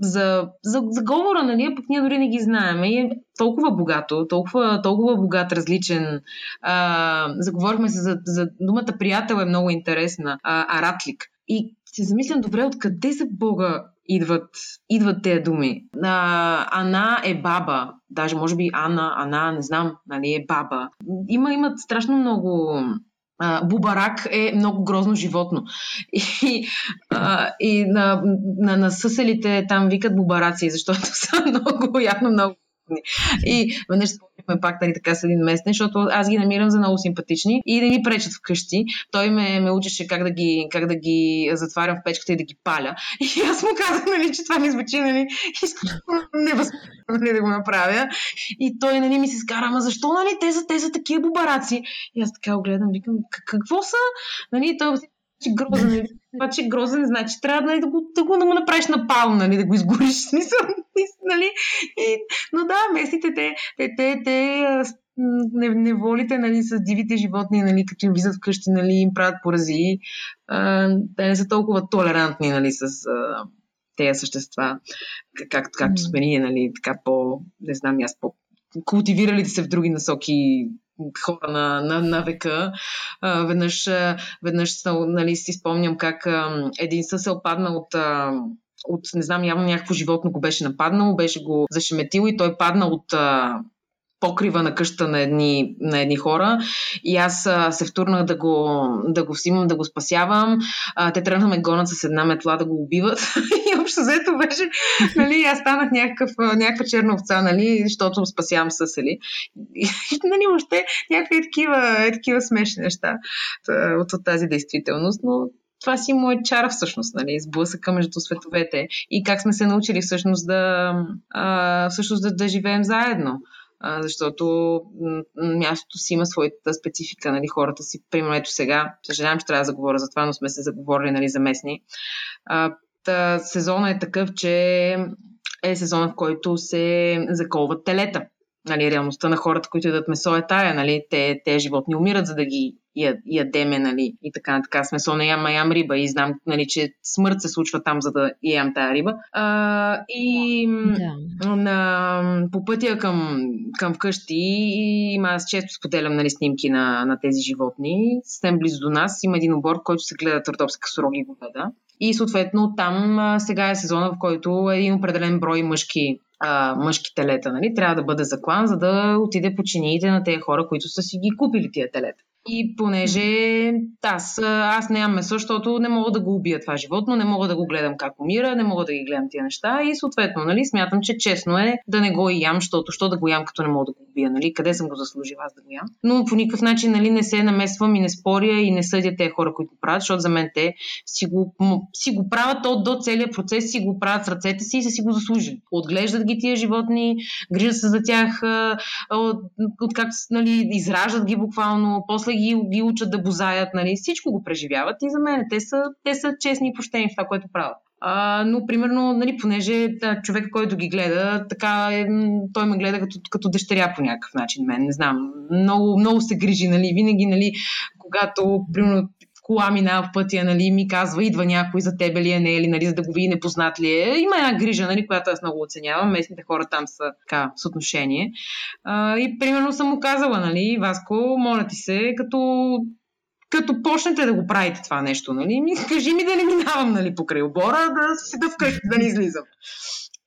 за, за, за говора, нали, пък ние дори не ги знаем. И е толкова богато, толкова, толкова богат, различен. А, заговорихме се за, за думата приятел е много интересна. А, аратлик. И се замислям добре, откъде за Бога идват, идват тези думи. А, Ана е баба. Даже може би Ана, Ана, не знам, нали, е баба. Има, имат страшно много Бубарак е много грозно животно. И, а, и на, на, на съселите там викат бубараци, защото са много, явно много и веднъж спомнихме пак нали, така с един местен, защото аз ги намирам за много симпатични и да ми пречат вкъщи. Той ме, ме учеше как да, ги, как да ги затварям в печката и да ги паля. И аз му казах, нали, че това ми звучи нали, невъзможно нали, да го направя. И той нали, ми се скара, ама защо нали, те, са, те са такива бубараци? И аз така огледам, викам, какво са? Нали, той че грозен е. Това, че грозен, значи трябва нали, да, го, да, го, да го направиш напал, нали, да го изгориш. Смисъл, нали? И, но да, местите, те, те, те, те не, неволите нали, с дивите животни, нали, като им влизат вкъщи, нали, им правят порази. А, те не са толкова толерантни нали, с а, тези същества, как, както сме ние, нали, така по, не знам, аз по култивирали да се в други насоки хора на, на, на века. А, веднъж, веднъж нали, си спомням как а, един съсел падна от а, от, не знам, явно някакво животно го беше нападнало, беше го зашеметил и той падна от а, покрива на къща на едни, на едни хора. И аз се втурнах да го, да го взимам, да го спасявам. А, те тръгнаха ме гонят с една метла да го убиват. И общо взето беше, нали, аз станах някакъв, някаква черна овца, нали, защото спасявам съсели. И, нали, въобще някакви такива, такива смешни неща от, от тази действителност, но това си му е чара всъщност, нали, сблъсъка между световете. И как сме се научили всъщност да, а, всъщност да, да живеем заедно а, защото мястото си има своята специфика, нали, хората си, примерно ето сега, съжалявам, че трябва да заговоря за това, но сме се заговорили, нали, за местни. А, та, сезона е такъв, че е сезона, в който се заколват телета. Нали, реалността на хората, които ядат месо е тая, нали, те, те животни умират, за да ги ядеме, нали, и така, така с месо не ям, а ям риба и знам, нали, че смърт се случва там, за да ям тая риба. А, и да. на, по пътя към, към вкъщи има, аз често споделям нали, снимки на, на тези животни. Съвсем близо до нас има един обор, който се гледат родопска сороги говеда. И съответно там сега е сезона, в който един определен брой мъжки а, мъжки телета, нали, трябва да бъде заклан, за да отиде по чиниите на тези хора, които са си ги купили тия телета. И понеже аз, аз нямам месо, защото не мога да го убия това животно, не мога да го гледам как умира, не мога да ги гледам тия неща и съответно, нали, смятам, че честно е да не го ям, защото що да го ям, като не мога да го убия, нали, къде съм го заслужила аз да го ям. Но по никакъв начин, нали, не се намесвам и не споря и не съдя тези хора, които правят, защото за мен те си го, си го правят от до целият процес, си го правят с ръцете си и са си го заслужили. Отглеждат ги тия животни, грижат се за тях, от, от как, нали, израждат ги буквално, после ги, ги учат да бозаят, нали, всичко го преживяват и за мен те са, те са честни и пощени в това, което правят. А, но, примерно, нали, понеже да, човек, който ги гледа, така е, той ме гледа като, като дъщеря по някакъв начин. Мен, не знам, много, много се грижи, нали, винаги, нали, когато, примерно, кола минава в пътя, нали, ми казва, идва някой за тебе ли е, не е ли, нали, за да го види непознат ли е. Има една грижа, нали, която аз много оценявам. Местните хора там са така, с отношение. А, и примерно съм му казала, нали, Васко, моля ти се, като като почнете да го правите това нещо, нали, ми, кажи ми да не минавам, нали, покрай обора, да си да вкъщи, да не излизам.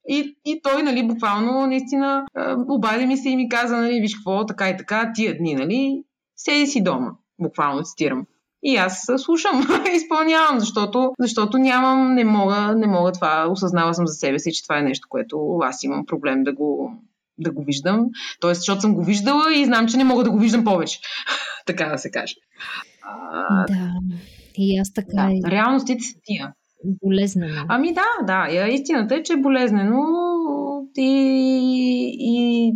И, и той, нали, буквално, наистина, обади ми се и ми каза, нали, виж какво, така и така, тия дни, нали, седи си дома, буквално цитирам. И аз слушам, изпълнявам, защото, защото нямам, не мога, не мога това, осъзнава съм за себе си, че това е нещо, което аз имам проблем да го, да го виждам. Тоест, защото съм го виждала и знам, че не мога да го виждам повече. така да се каже. А, да, и аз така. Да, е... реалностите са тия. Болезнено. Ами да, да. Истината е, че е болезнено и, и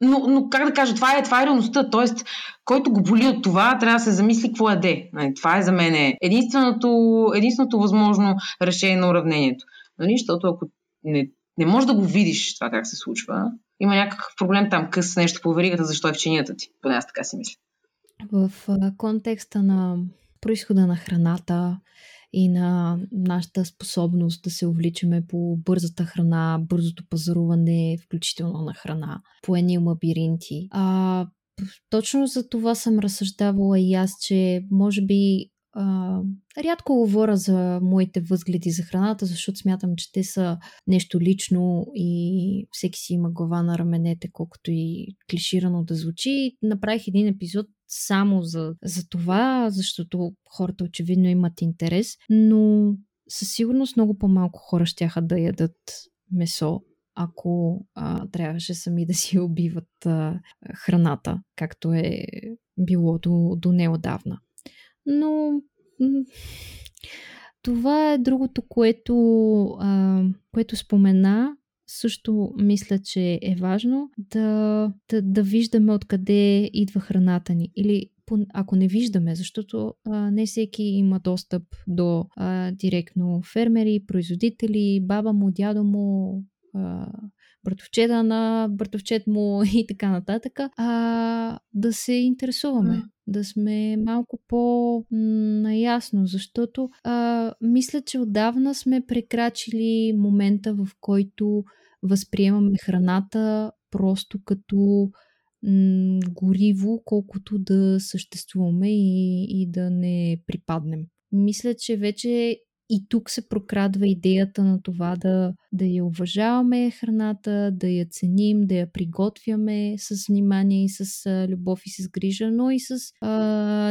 но, но как да кажа, това е, това е реалността. Тоест, който го боли от това, трябва да се замисли какво яде. Нали, това е за мен единственото, единственото възможно решение на уравнението. Нали, защото ако не, не можеш да го видиш това как се случва, има някакъв проблем там, къс нещо по веригата, защо е в чинията ти. Поне аз така си мисля. В контекста на происхода на храната, и на нашата способност да се увличаме по бързата храна, бързото пазаруване, включително на храна, по едни лабиринти. А, точно за това съм разсъждавала и аз, че може би а, рядко говоря за моите възгледи за храната, защото смятам, че те са нещо лично и всеки си има глава на раменете, колкото и клиширано да звучи. Направих един епизод само за, за това, защото хората очевидно имат интерес, но със сигурност много по-малко хора ще да ядат месо, ако а, трябваше сами да си убиват а, храната, както е било до, до неодавна. Но това е другото, което, а, което спомена. Също мисля, че е важно да, да, да виждаме откъде идва храната ни. Или ако не виждаме, защото а, не всеки има достъп до а, директно фермери, производители, баба му, дядо му, а, братовчета на братовчет му и така нататък, а да се интересуваме, да сме малко по-наясно, защото а, мисля, че отдавна сме прекрачили момента, в който възприемаме храната просто като м- гориво, колкото да съществуваме и, и да не припаднем. Мисля, че вече и тук се прокрадва идеята на това да, да я уважаваме храната, да я ценим, да я приготвяме с внимание и с любов и с грижа, но и с а,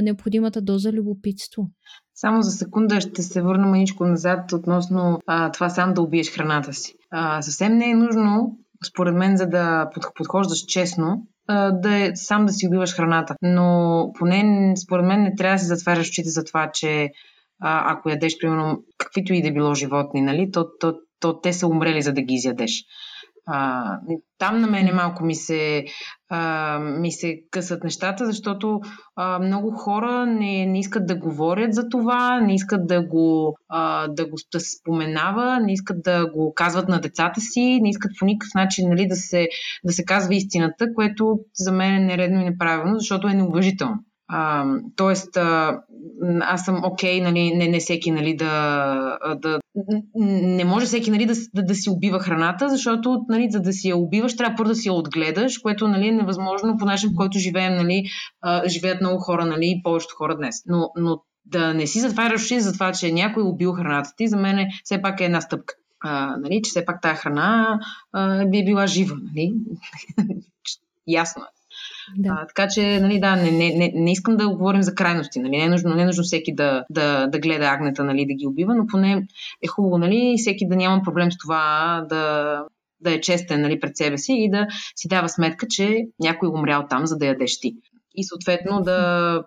необходимата доза любопитство. Само за секунда ще се върна маничко назад относно а, това сам да убиеш храната си. А, съвсем не е нужно, според мен, за да подхождаш честно, да е сам да си убиваш храната. Но поне, според мен, не трябва да си затваряш очите за това, че а, ако ядеш, примерно, каквито и да било животни, нали, то, то, то те са умрели, за да ги изядеш. А, там на мене малко ми се, а, ми се късат нещата, защото а, много хора не, не искат да говорят за това, не искат да го, а, да го да споменава, не искат да го казват на децата си, не искат по никакъв начин нали, да, се, да се казва истината, което за мен е нередно и неправилно, защото е неуважително. А, тоест, а, аз съм окей, okay, нали, не, не всеки нали, да, да. Не може всеки нали, да, да, да си убива храната, защото нали, за да си я убиваш, трябва първо да си я отгледаш, което нали, е невъзможно по начин, по който живеем, нали, а, живеят много хора нали, повечето хора днес. Но, но да не си затваряш очи за това, че някой е убил храната ти, за мен е, все пак е една стъпка. А, нали, че все пак тази храна а, би била жива. Нали? Ясно е. Да. А, така че, нали, да, не, не, не, искам да говорим за крайности. Нали? Не, е нужно, не е нужно всеки да, да, да гледа агнета, нали, да ги убива, но поне е хубаво, нали, всеки да няма проблем с това да, да е честен нали, пред себе си и да си дава сметка, че някой е умрял там, за да ядеш ти. И съответно да,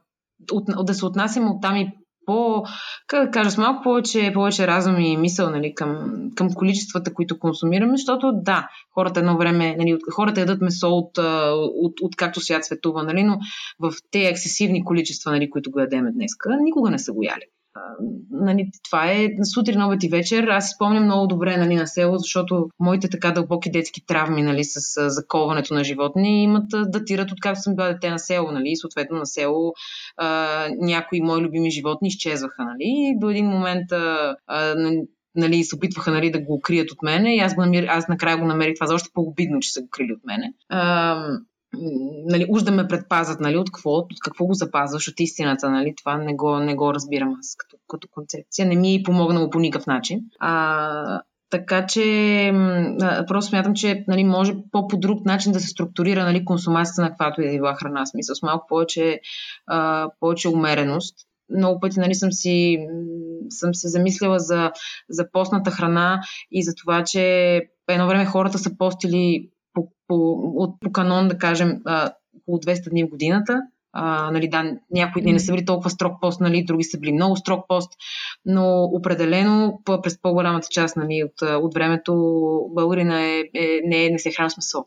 от, да се отнасяме от там и по, как да кажа, с малко повече, повече разум и мисъл нали, към, към количествата, които консумираме, защото да, хората едно време, нали, хората ядат месо от, от, от както свят светува, нали, но в те ексесивни количества, нали, които го ядеме днес, никога не са го яли нали, това е сутрин, обед и вечер. Аз си спомням много добре нали, на село, защото моите така дълбоки детски травми нали, с заковането на животни имат датират от както съм била дете на село. Нали, и съответно на село а, някои мои любими животни изчезваха. Нали, и до един момент а, а, нали, се опитваха нали, да го укрият от мене и аз, го намер... аз накрая го намерих това за още по-обидно, че са го крили от мене. А, нали, уж да ме предпазят, нали, от какво, от какво го запазваш, от истината, нали, това не го, не го разбирам аз като, като концепция. Не ми е помогнало по никакъв начин. А, така че просто смятам, че нали, може по-по друг начин да се структурира нали, консумацията на каквато и да била храна. Смисъл с малко повече, а, повече умереност. Много пъти нали, съм, си, съм се замислила за, за постната храна и за това, че едно време хората са постили по, по, от, по канон, да кажем, около 200 дни в годината. А, нали, да, някои дни не са били толкова строг пост, нали, други са били много строг пост, но определено през по-голямата част нали, от, от времето българина е, е, не, не се храни с месо.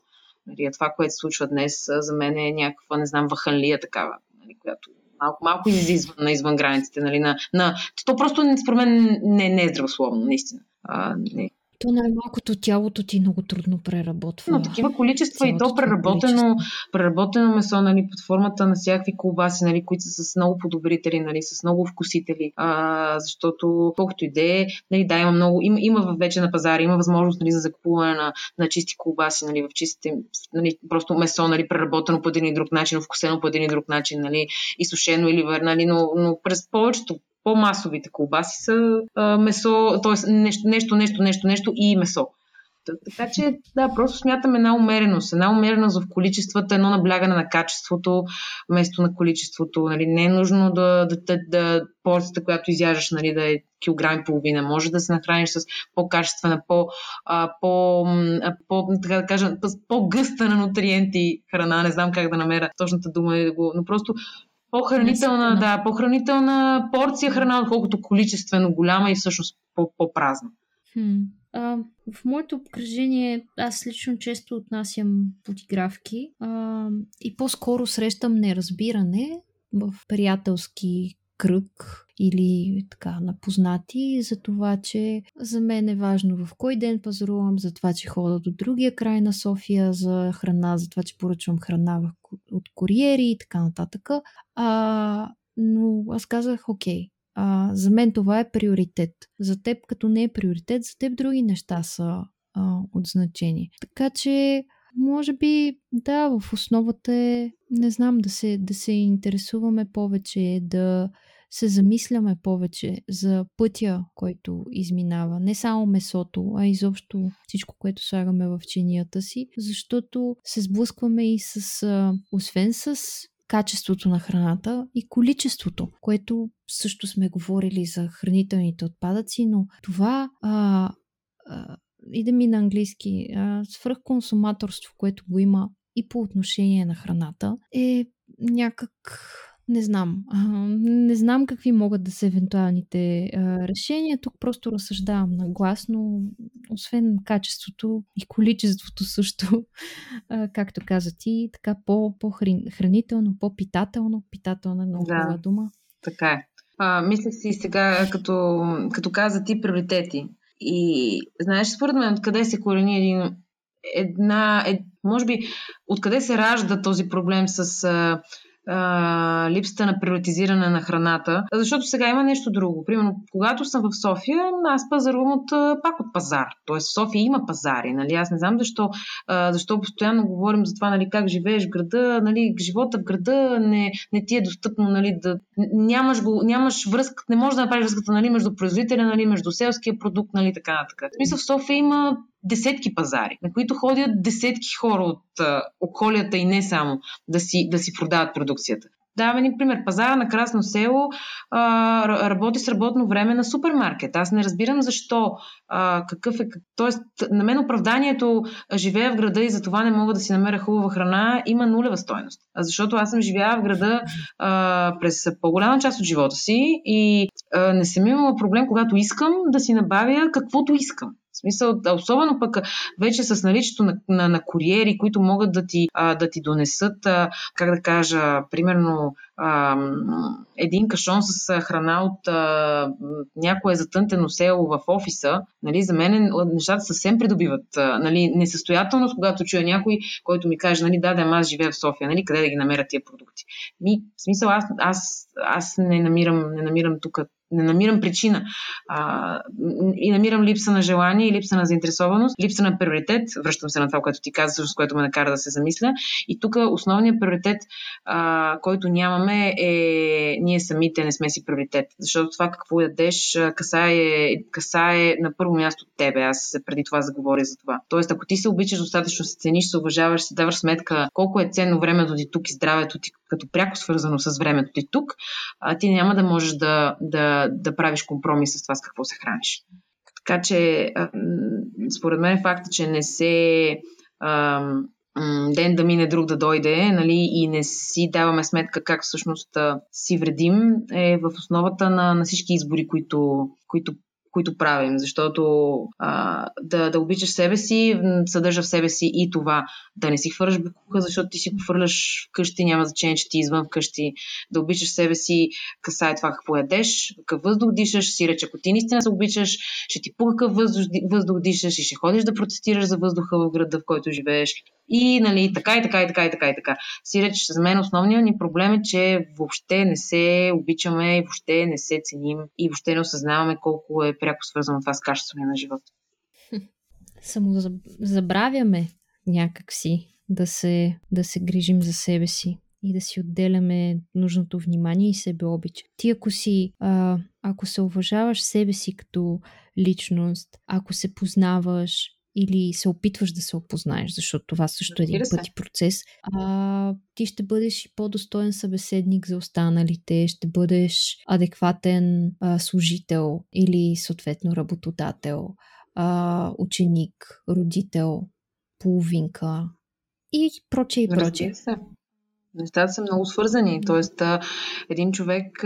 Нали, това, което се случва днес, за мен е някаква, не знам, ваханлия такава, нали, която малко, малко извън, извън границите. Нали, на, на... То просто, според мен, не, не е здравословно, наистина. А, не. То най-малкото тялото ти много трудно преработва. Но такива количества и то преработено, преработено месо, нали, под формата на всякакви колбаси, нали, които са с много подобрители, нали, с много вкусители. А, защото, колкото и да е, нали, да, има много, има, има вече на пазара, има възможност нали, за закупуване на, на чисти колбаси, нали, в чистите, нали, просто месо, нали, преработено по един и друг начин, вкусено по един и друг начин, нали, изсушено или върнали, но, но през повечето по-масовите колбаси са а, месо, т.е. нещо, нещо, нещо, нещо, нещо и месо. Така че, да, просто смятам една умереност. Една умереност в количествата, едно наблягане на качеството, вместо на количеството. Нали. Не е нужно да, да, да, да порцията, която изяждаш, нали, да е килограм и половина. Може да се нахраниш с по-качествена, по, а, по, а, по така да кажа, по-гъста на нутриенти храна. Не знам как да намеря точната дума, но просто по-хранителна, да, по-хранителна порция храна, отколкото количествено голяма и всъщност по-празна. Хм. А, в моето обкръжение аз лично често отнасям подигравки а, и по-скоро срещам неразбиране в приятелски кръг или така напознати за това, че за мен е важно в кой ден пазарувам, за това, че хода до другия край на София за храна, за това, че поръчвам храна от куриери и така нататък. А, но аз казах, окей, а, за мен това е приоритет. За теб, като не е приоритет, за теб други неща са а, от значение. Така че, може би, да, в основата е, не знам, да се, да се интересуваме повече, да се замисляме повече за пътя, който изминава. Не само месото, а изобщо всичко, което слагаме в чинията си, защото се сблъскваме и с, освен с качеството на храната и количеството, което също сме говорили за хранителните отпадъци, но това а, а, и да ми на английски, свръхконсуматорство, което го има и по отношение на храната, е някак не знам. Не знам какви могат да са евентуалните решения. Тук просто разсъждавам нагласно. Освен качеството и количеството също, както каза ти, така по-хранително, по-питателно. Питателна е много да, хубава дума. Така е. А, мислех си сега, като, като каза ти приоритети. И знаеш, според мен, откъде се корени един една, е, може би, откъде се ражда този проблем с а, липсата на приоритизиране на храната. Защото сега има нещо друго. Примерно, когато съм в София, аз пазарувам от, пак от пазар. Тоест в София има пазари. Нали? Аз не знам защо, а, защо постоянно говорим за това, нали, как живееш в града. Нали, живота в града не, не ти е достъпно. Нали, да, нямаш, го, нямаш връзка, не можеш да направиш връзката нали, между производителя, нали, между селския продукт, нали, така нататък. В смисъл в София има десетки пазари, на които ходят десетки хора от а, околията и не само да си, да си продават продукцията. Даваме ни пример. Пазара на Красно село а, работи с работно време на супермаркет. Аз не разбирам защо. А, какъв е. Тоест, на мен оправданието живея в града и за това не мога да си намеря хубава храна има нулева стойност. А защото аз съм живяла в града а, през по-голяма част от живота си и а, не съм имала проблем, когато искам да си набавя каквото искам. В смисъл, особено пък вече с наличието на, на, на куриери, които могат да ти, а, да ти донесат, а, как да кажа, примерно а, един кашон с храна от а, някое затънтено село в офиса, нали, за мен нещата съвсем придобиват нали, несъстоятелност, когато чуя някой, който ми каже, нали, да, да, аз живея в София, нали, къде да ги намеря тия продукти. Ми, в смисъл, аз, аз, аз не намирам, не намирам тук не намирам причина. А, и намирам липса на желание липса на заинтересованост, липса на приоритет. Връщам се на това, което ти каза, с което ме накара да се замисля. И тук основният приоритет, а, който нямаме е ние самите не сме си приоритет. Защото това какво ядеш касае, касае на първо място тебе. Аз преди това заговоря за това. Тоест, ако ти се обичаш достатъчно, се цениш, се уважаваш, си даваш сметка колко е ценно времето ти тук и здравето ти като пряко свързано с времето ти тук, а, ти няма да можеш да, да, да правиш компромис с това с какво се храниш. Така че, според мен факта, че не се ден да мине друг да дойде, нали, и не си даваме сметка как всъщност си вредим, е в основата на, на всички избори, които, които които правим, защото а, да, да обичаш себе си съдържа в себе си и това. Да не си хвърляш букука, защото ти си го хвърляш вкъщи, няма значение, че ти извън вкъщи, да обичаш себе си, касае това какво ядеш, какъв въздух дишаш, си реч, ако ти наистина се обичаш, ще ти пука какъв въздух, въздух дишаш и ще ходиш да протестираш за въздуха в града, в който живееш. И нали, така и така и така и така и така. Си реч, за мен основният ни проблем е, че въобще не се обичаме и въобще не се ценим и въобще не осъзнаваме колко е пряко свързано това с качеството на живота. Само забравяме някакси да се, да се грижим за себе си. и да си отделяме нужното внимание и себе обич. Ти ако си, а, ако се уважаваш себе си като личност, ако се познаваш или се опитваш да се опознаеш, защото това също е един пъти процес, а, ти ще бъдеш и по-достоен събеседник за останалите, ще бъдеш адекватен а, служител или съответно работодател, а, ученик, родител, половинка и прочее и прочее. Нещата са много свързани. Тоест, един човек,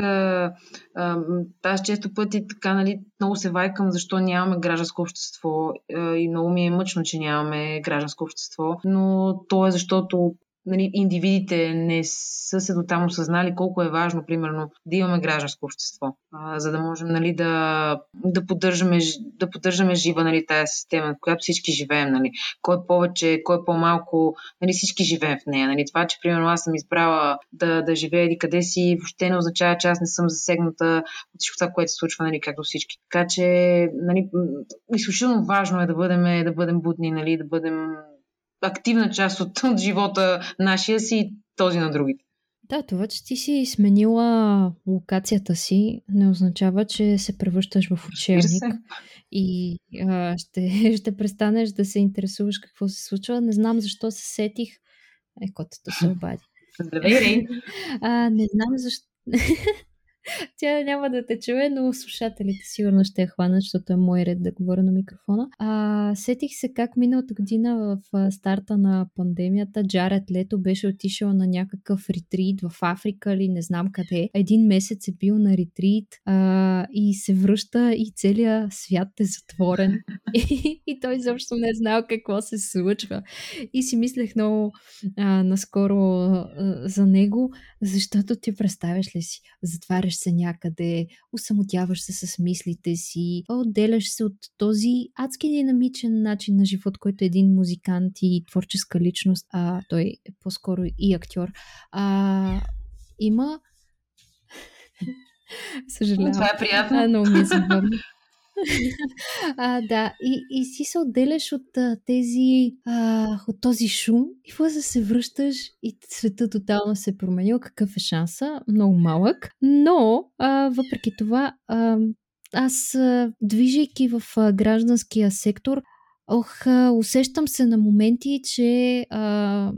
аз често пъти така, нали, много се вайкам, защо нямаме гражданско общество и много ми е мъчно, че нямаме гражданско общество, но то е защото нали, индивидите не са се до там осъзнали колко е важно, примерно, да имаме гражданско общество, а, за да можем нали, да, да, поддържаме, да поддържаме жива нали, тази система, в която всички живеем. Нали. Кой повече, кой по-малко, нали, всички живеем в нея. Нали. Това, че примерно аз съм избрала да, да живея и къде си, въобще не означава, че аз не съм засегната от всичко това, което се случва, нали, както всички. Така че, нали, изключително важно е да бъдем, да бъдем будни, нали, да бъдем активна част от, от живота нашия си и този на другите. Да, това, че ти си сменила локацията си, не означава, че се превръщаш в учебник и а, ще, ще престанеш да се интересуваш какво се случва. Не знам защо се сетих. Е, котето се обади. Здравей, а, Не знам защо. Тя няма да те чуе, но слушателите сигурно ще я хванат, защото е мой ред да говоря на микрофона. А, сетих се как миналата година в старта на пандемията Джаред Лето беше отишъл на някакъв ретрит в Африка или не знам къде. Един месец е бил на ретрит а, и се връща и целият свят е затворен. и, и той изобщо не е знал какво се случва. И си мислех много а, наскоро а, за него, защото ти представяш ли си, затваряш се някъде, усамотяваш се с мислите си, отделяш се от този адски динамичен начин на живот, който е един музикант и творческа личност, а той е по-скоро и актьор. А, има Съжалявам. Това е приятно. А, много ми е забавно. а, да, и, и си се отделяш от а, тези, а, от този шум и после се връщаш и света тотално се е променил. Какъв е шанса? Много малък. Но, а, въпреки това, а, аз, а, движейки в а, гражданския сектор, ох, а, усещам се на моменти, че а,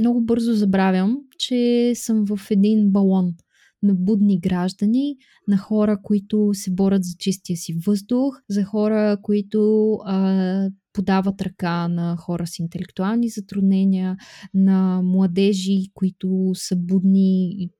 много бързо забравям, че съм в един балон на будни граждани, на хора, които се борят за чистия си въздух, за хора, които а, подават ръка на хора с интелектуални затруднения, на младежи, които са будни и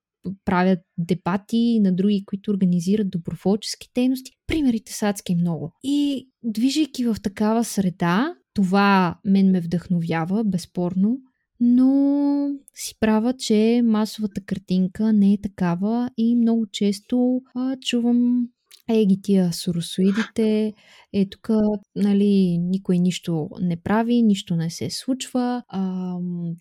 правят дебати, на други, които организират доброволчески дейности. Примерите са адски много. И движейки в такава среда, това мен ме вдъхновява, безспорно, но си права, че масовата картинка не е такава и много често а, чувам е, ги тия суросоидите, е тук, нали, никой нищо не прави, нищо не се случва, а,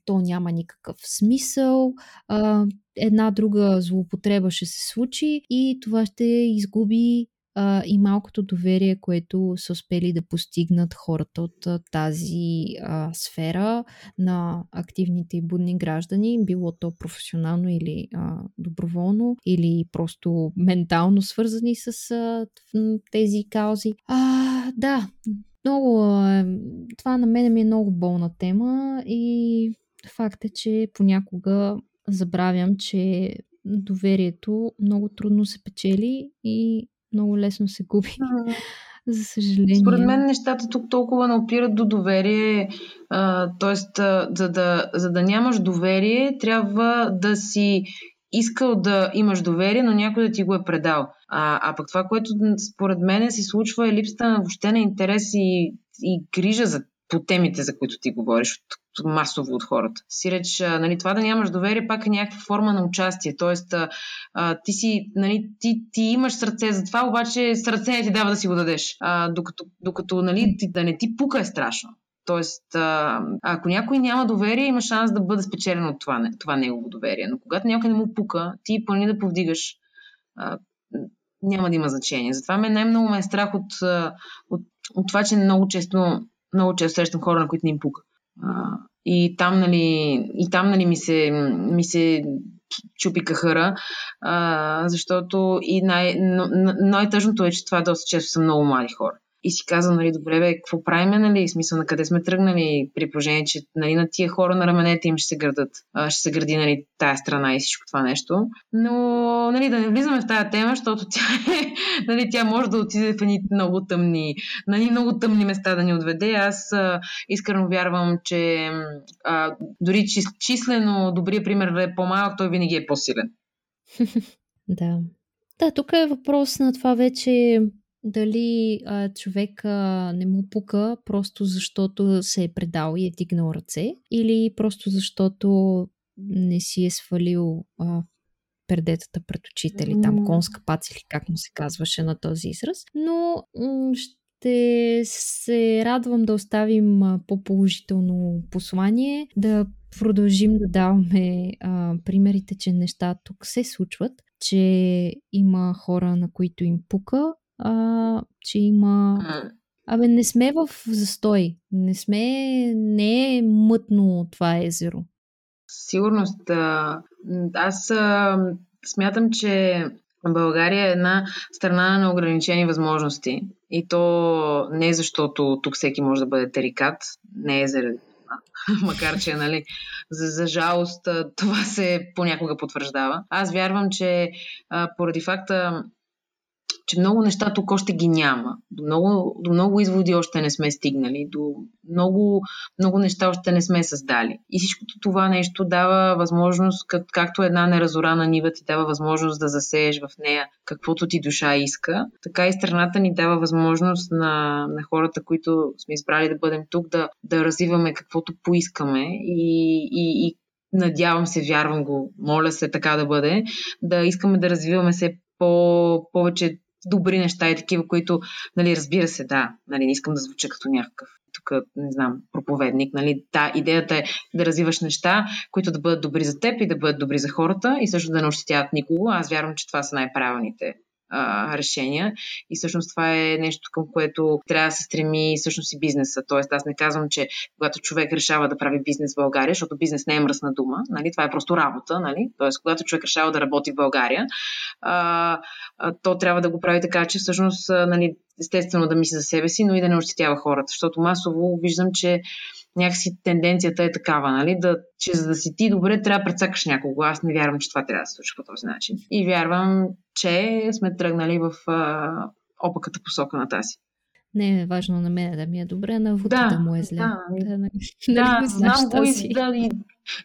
то няма никакъв смисъл, а, една друга злоупотреба ще се случи и това ще изгуби а, и малкото доверие, което са успели да постигнат хората от а, тази а, сфера на активните и будни граждани, било то професионално или а, доброволно, или просто ментално свързани с а, тези каузи. А, да, много. Това на мен ми е много болна тема и факт е, че понякога забравям, че доверието много трудно се печели и много лесно се губи. За съжаление. Според мен нещата тук толкова не опират до доверие. Тоест, за да, за да нямаш доверие, трябва да си искал да имаш доверие, но някой да ти го е предал. А, а пък това, което според мен се случва е липсата на въобще на интерес и, и грижа за по темите, за които ти говориш от, масово от хората. Си реч, нали, това да нямаш доверие пак е някаква форма на участие. Тоест, а, ти, си, нали, ти, ти имаш сърце за това, обаче сърце не ти дава да си го дадеш. А, докато, докато нали, да не ти пука е страшно. Тоест, а, ако някой няма доверие, има шанс да бъде спечелен от това, това негово доверие. Но когато някой не му пука, ти пълни да повдигаш, а, няма да има значение. Затова ме най-много ме е страх от, от, от това, че много често много често срещам хора, на които не им пука. И там, нали, и там, нали, ми се, ми се чупи кахъра, а, защото и най- най-тъжното е, че това доста често са много млади хора и си казвам, нали, добре, бе, какво правиме, нали, смисъл на къде сме тръгнали, при положение, че нали, на тия хора на раменете им ще се градат, ще се гради, нали, тая страна и всичко това нещо. Но, нали, да не влизаме в тая тема, защото тя, е, нали, тя може да отиде в едни много тъмни, на много тъмни места да ни отведе. Аз а, искрено вярвам, че а, дори числено добрият пример е по-малък, той винаги е по-силен. да. Да, тук е въпрос на това вече дали а, човек а, не му пука просто защото се е предал и е дигнал ръце или просто защото не си е свалил а, пердетата пред очите или там конска пац или как му се казваше на този израз. Но м- ще се радвам да оставим по-положително послание, да продължим да даваме а, примерите, че неща тук се случват, че има хора, на които им пука а, че има... Абе, не сме в застой. Не сме... Не е мътно това езеро. Сигурност. Аз смятам, че България е една страна на ограничени възможности. И то не защото тук всеки може да бъде терикат, не е заради. Макар, че, нали, за, за жалост, това се понякога потвърждава. Аз вярвам, че а, поради факта, че много неща тук още ги няма. До много, до много изводи още не сме стигнали, до много, много неща още не сме създали. И всичкото това нещо дава възможност, как, както една неразорана нива ти дава възможност да засееш в нея каквото ти душа иска, така и страната ни дава възможност на, на хората, които сме избрали да бъдем тук, да, да развиваме каквото поискаме и, и, и надявам се, вярвам го, моля се така да бъде, да искаме да развиваме се по, повече добри неща и такива, които, нали, разбира се, да, нали, не искам да звуча като някакъв тук, не знам, проповедник, нали, та идеята е да развиваш неща, които да бъдат добри за теб и да бъдат добри за хората и също да не ощетяват никого. Аз вярвам, че това са най-правилните а, решения. И всъщност това е нещо, към което трябва да се стреми всъщност и бизнеса. Тоест, аз не казвам, че когато човек решава да прави бизнес в България, защото бизнес не е мръсна дума, нали? това е просто работа. Нали? Тоест, когато човек решава да работи в България, а, а, то трябва да го прави така, че всъщност нали, естествено да мисли за себе си, но и да не ощетява хората. Защото масово виждам, че някакси тенденцията е такава, нали? Да, че за да си ти добре, трябва да прецакаш някого. Аз не вярвам, че това трябва да се случи по този начин. И вярвам, че сме тръгнали в а, опаката посока на тази. Не е важно на мен да ми е добре, на Вута да, да му е зле. Да, да, да, да знам го и, да, и,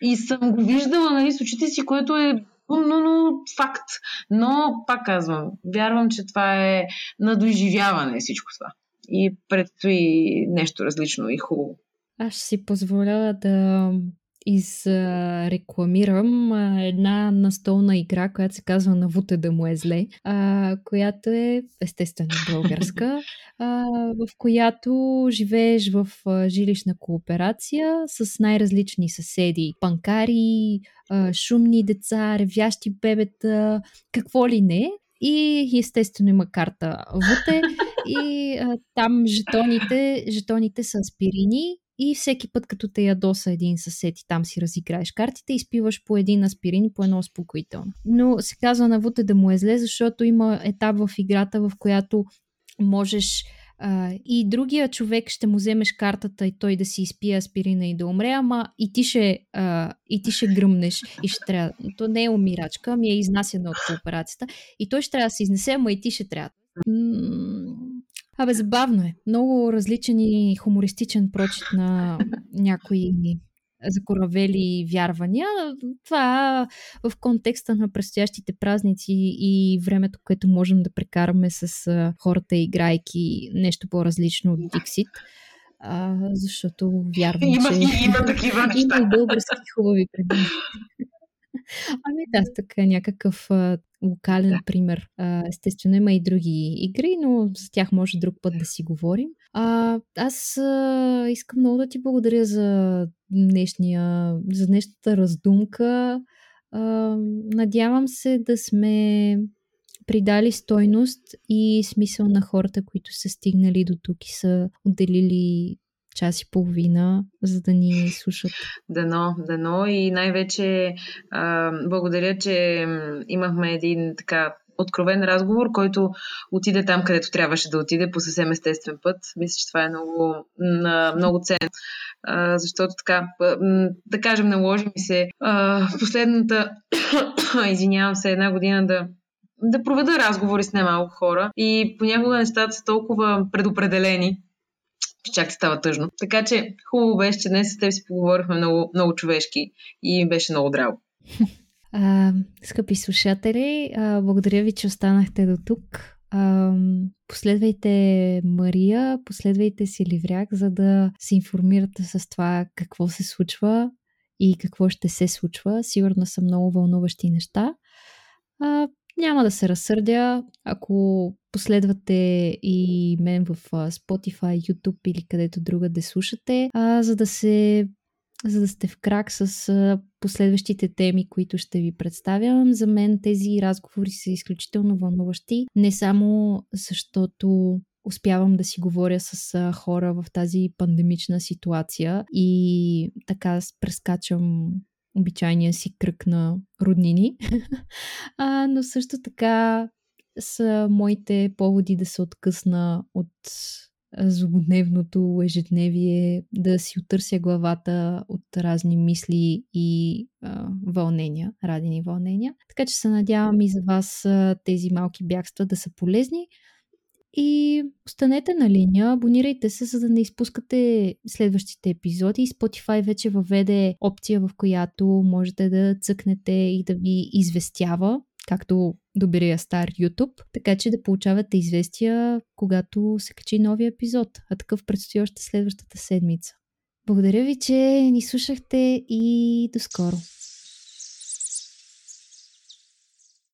и съм го виждала нали, с очите си, което е но, но факт. Но, пак казвам, вярвам, че това е надоизживяване всичко това. И предстои нещо различно и хубаво. Аз ще си позволя да изрекламирам една настолна игра, която се казва Навуте да му е зле, а, която е естествено българска, а, в която живееш в жилищна кооперация с най-различни съседи, панкари, а, шумни деца, ревящи бебета, какво ли не. И естествено има карта Вуте и а, там жетоните, жетоните са аспирини и всеки път, като те ядоса един съсед и там си разиграеш картите, изпиваш по един аспирин и по едно успокоително. Но се казва на Вуте да му е зле, защото има етап в играта, в която можеш а, и другия човек ще му вземеш картата и той да си изпие аспирина и да умре, ама и ти ще, а, и ти ще гръмнеш и ще трябва. То не е умирачка, ами е изнасяна от кооперацията. И той ще трябва да се изнесе, ама и ти ще трябва. Абе, забавно е. Много различен и хумористичен прочит на някои закоравели вярвания. Това в контекста на предстоящите празници и времето, което можем да прекараме с хората, играйки нещо по-различно от Диксит. А, защото вярвам, има, че... Има такива неща. Има български хубави предмети. Ами да, така е някакъв локален да. пример. А, естествено има и други игри, но за тях може друг път да си говорим. А, аз а, искам много да ти благодаря за, днешния, за днешната раздумка. А, надявам се да сме придали стойност и смисъл на хората, които са стигнали до тук и са отделили час и половина, за да ни слушат. Дано, дано и най-вече а, благодаря, че имахме един така откровен разговор, който отиде там, където трябваше да отиде по съвсем естествен път. Мисля, че това е много, много ценно. Защото така, да кажем, наложи ми се последната, извинявам се, една година да да проведа разговори с немалко хора и понякога нещата са толкова предопределени, чак става тъжно. Така че хубаво беше, че днес с теб си поговорихме много, много човешки и беше много драго. Скъпи слушатели, а, благодаря ви, че останахте до тук. А, последвайте Мария, последвайте си Ливряк, за да се информирате с това какво се случва и какво ще се случва. Сигурно са много вълнуващи неща. А, няма да се разсърдя, ако последвате и мен в Spotify, YouTube или където друга да слушате, а, за да се за да сте в крак с последващите теми, които ще ви представям. За мен тези разговори са изключително вълнуващи, не само защото успявам да си говоря с хора в тази пандемична ситуация и така прескачам обичайния си кръг на роднини, а, но също така са моите поводи да се откъсна от злободневното ежедневие, да си отърся главата от разни мисли и а, вълнения, радени вълнения. Така че се надявам и за вас а, тези малки бягства да са полезни. И останете на линия, абонирайте се, за да не изпускате следващите епизоди. Spotify вече въведе опция, в която можете да цъкнете и да ви известява както добрия стар YouTube, така че да получавате известия, когато се качи новия епизод, а такъв предстои още следващата седмица. Благодаря ви, че ни слушахте и до скоро!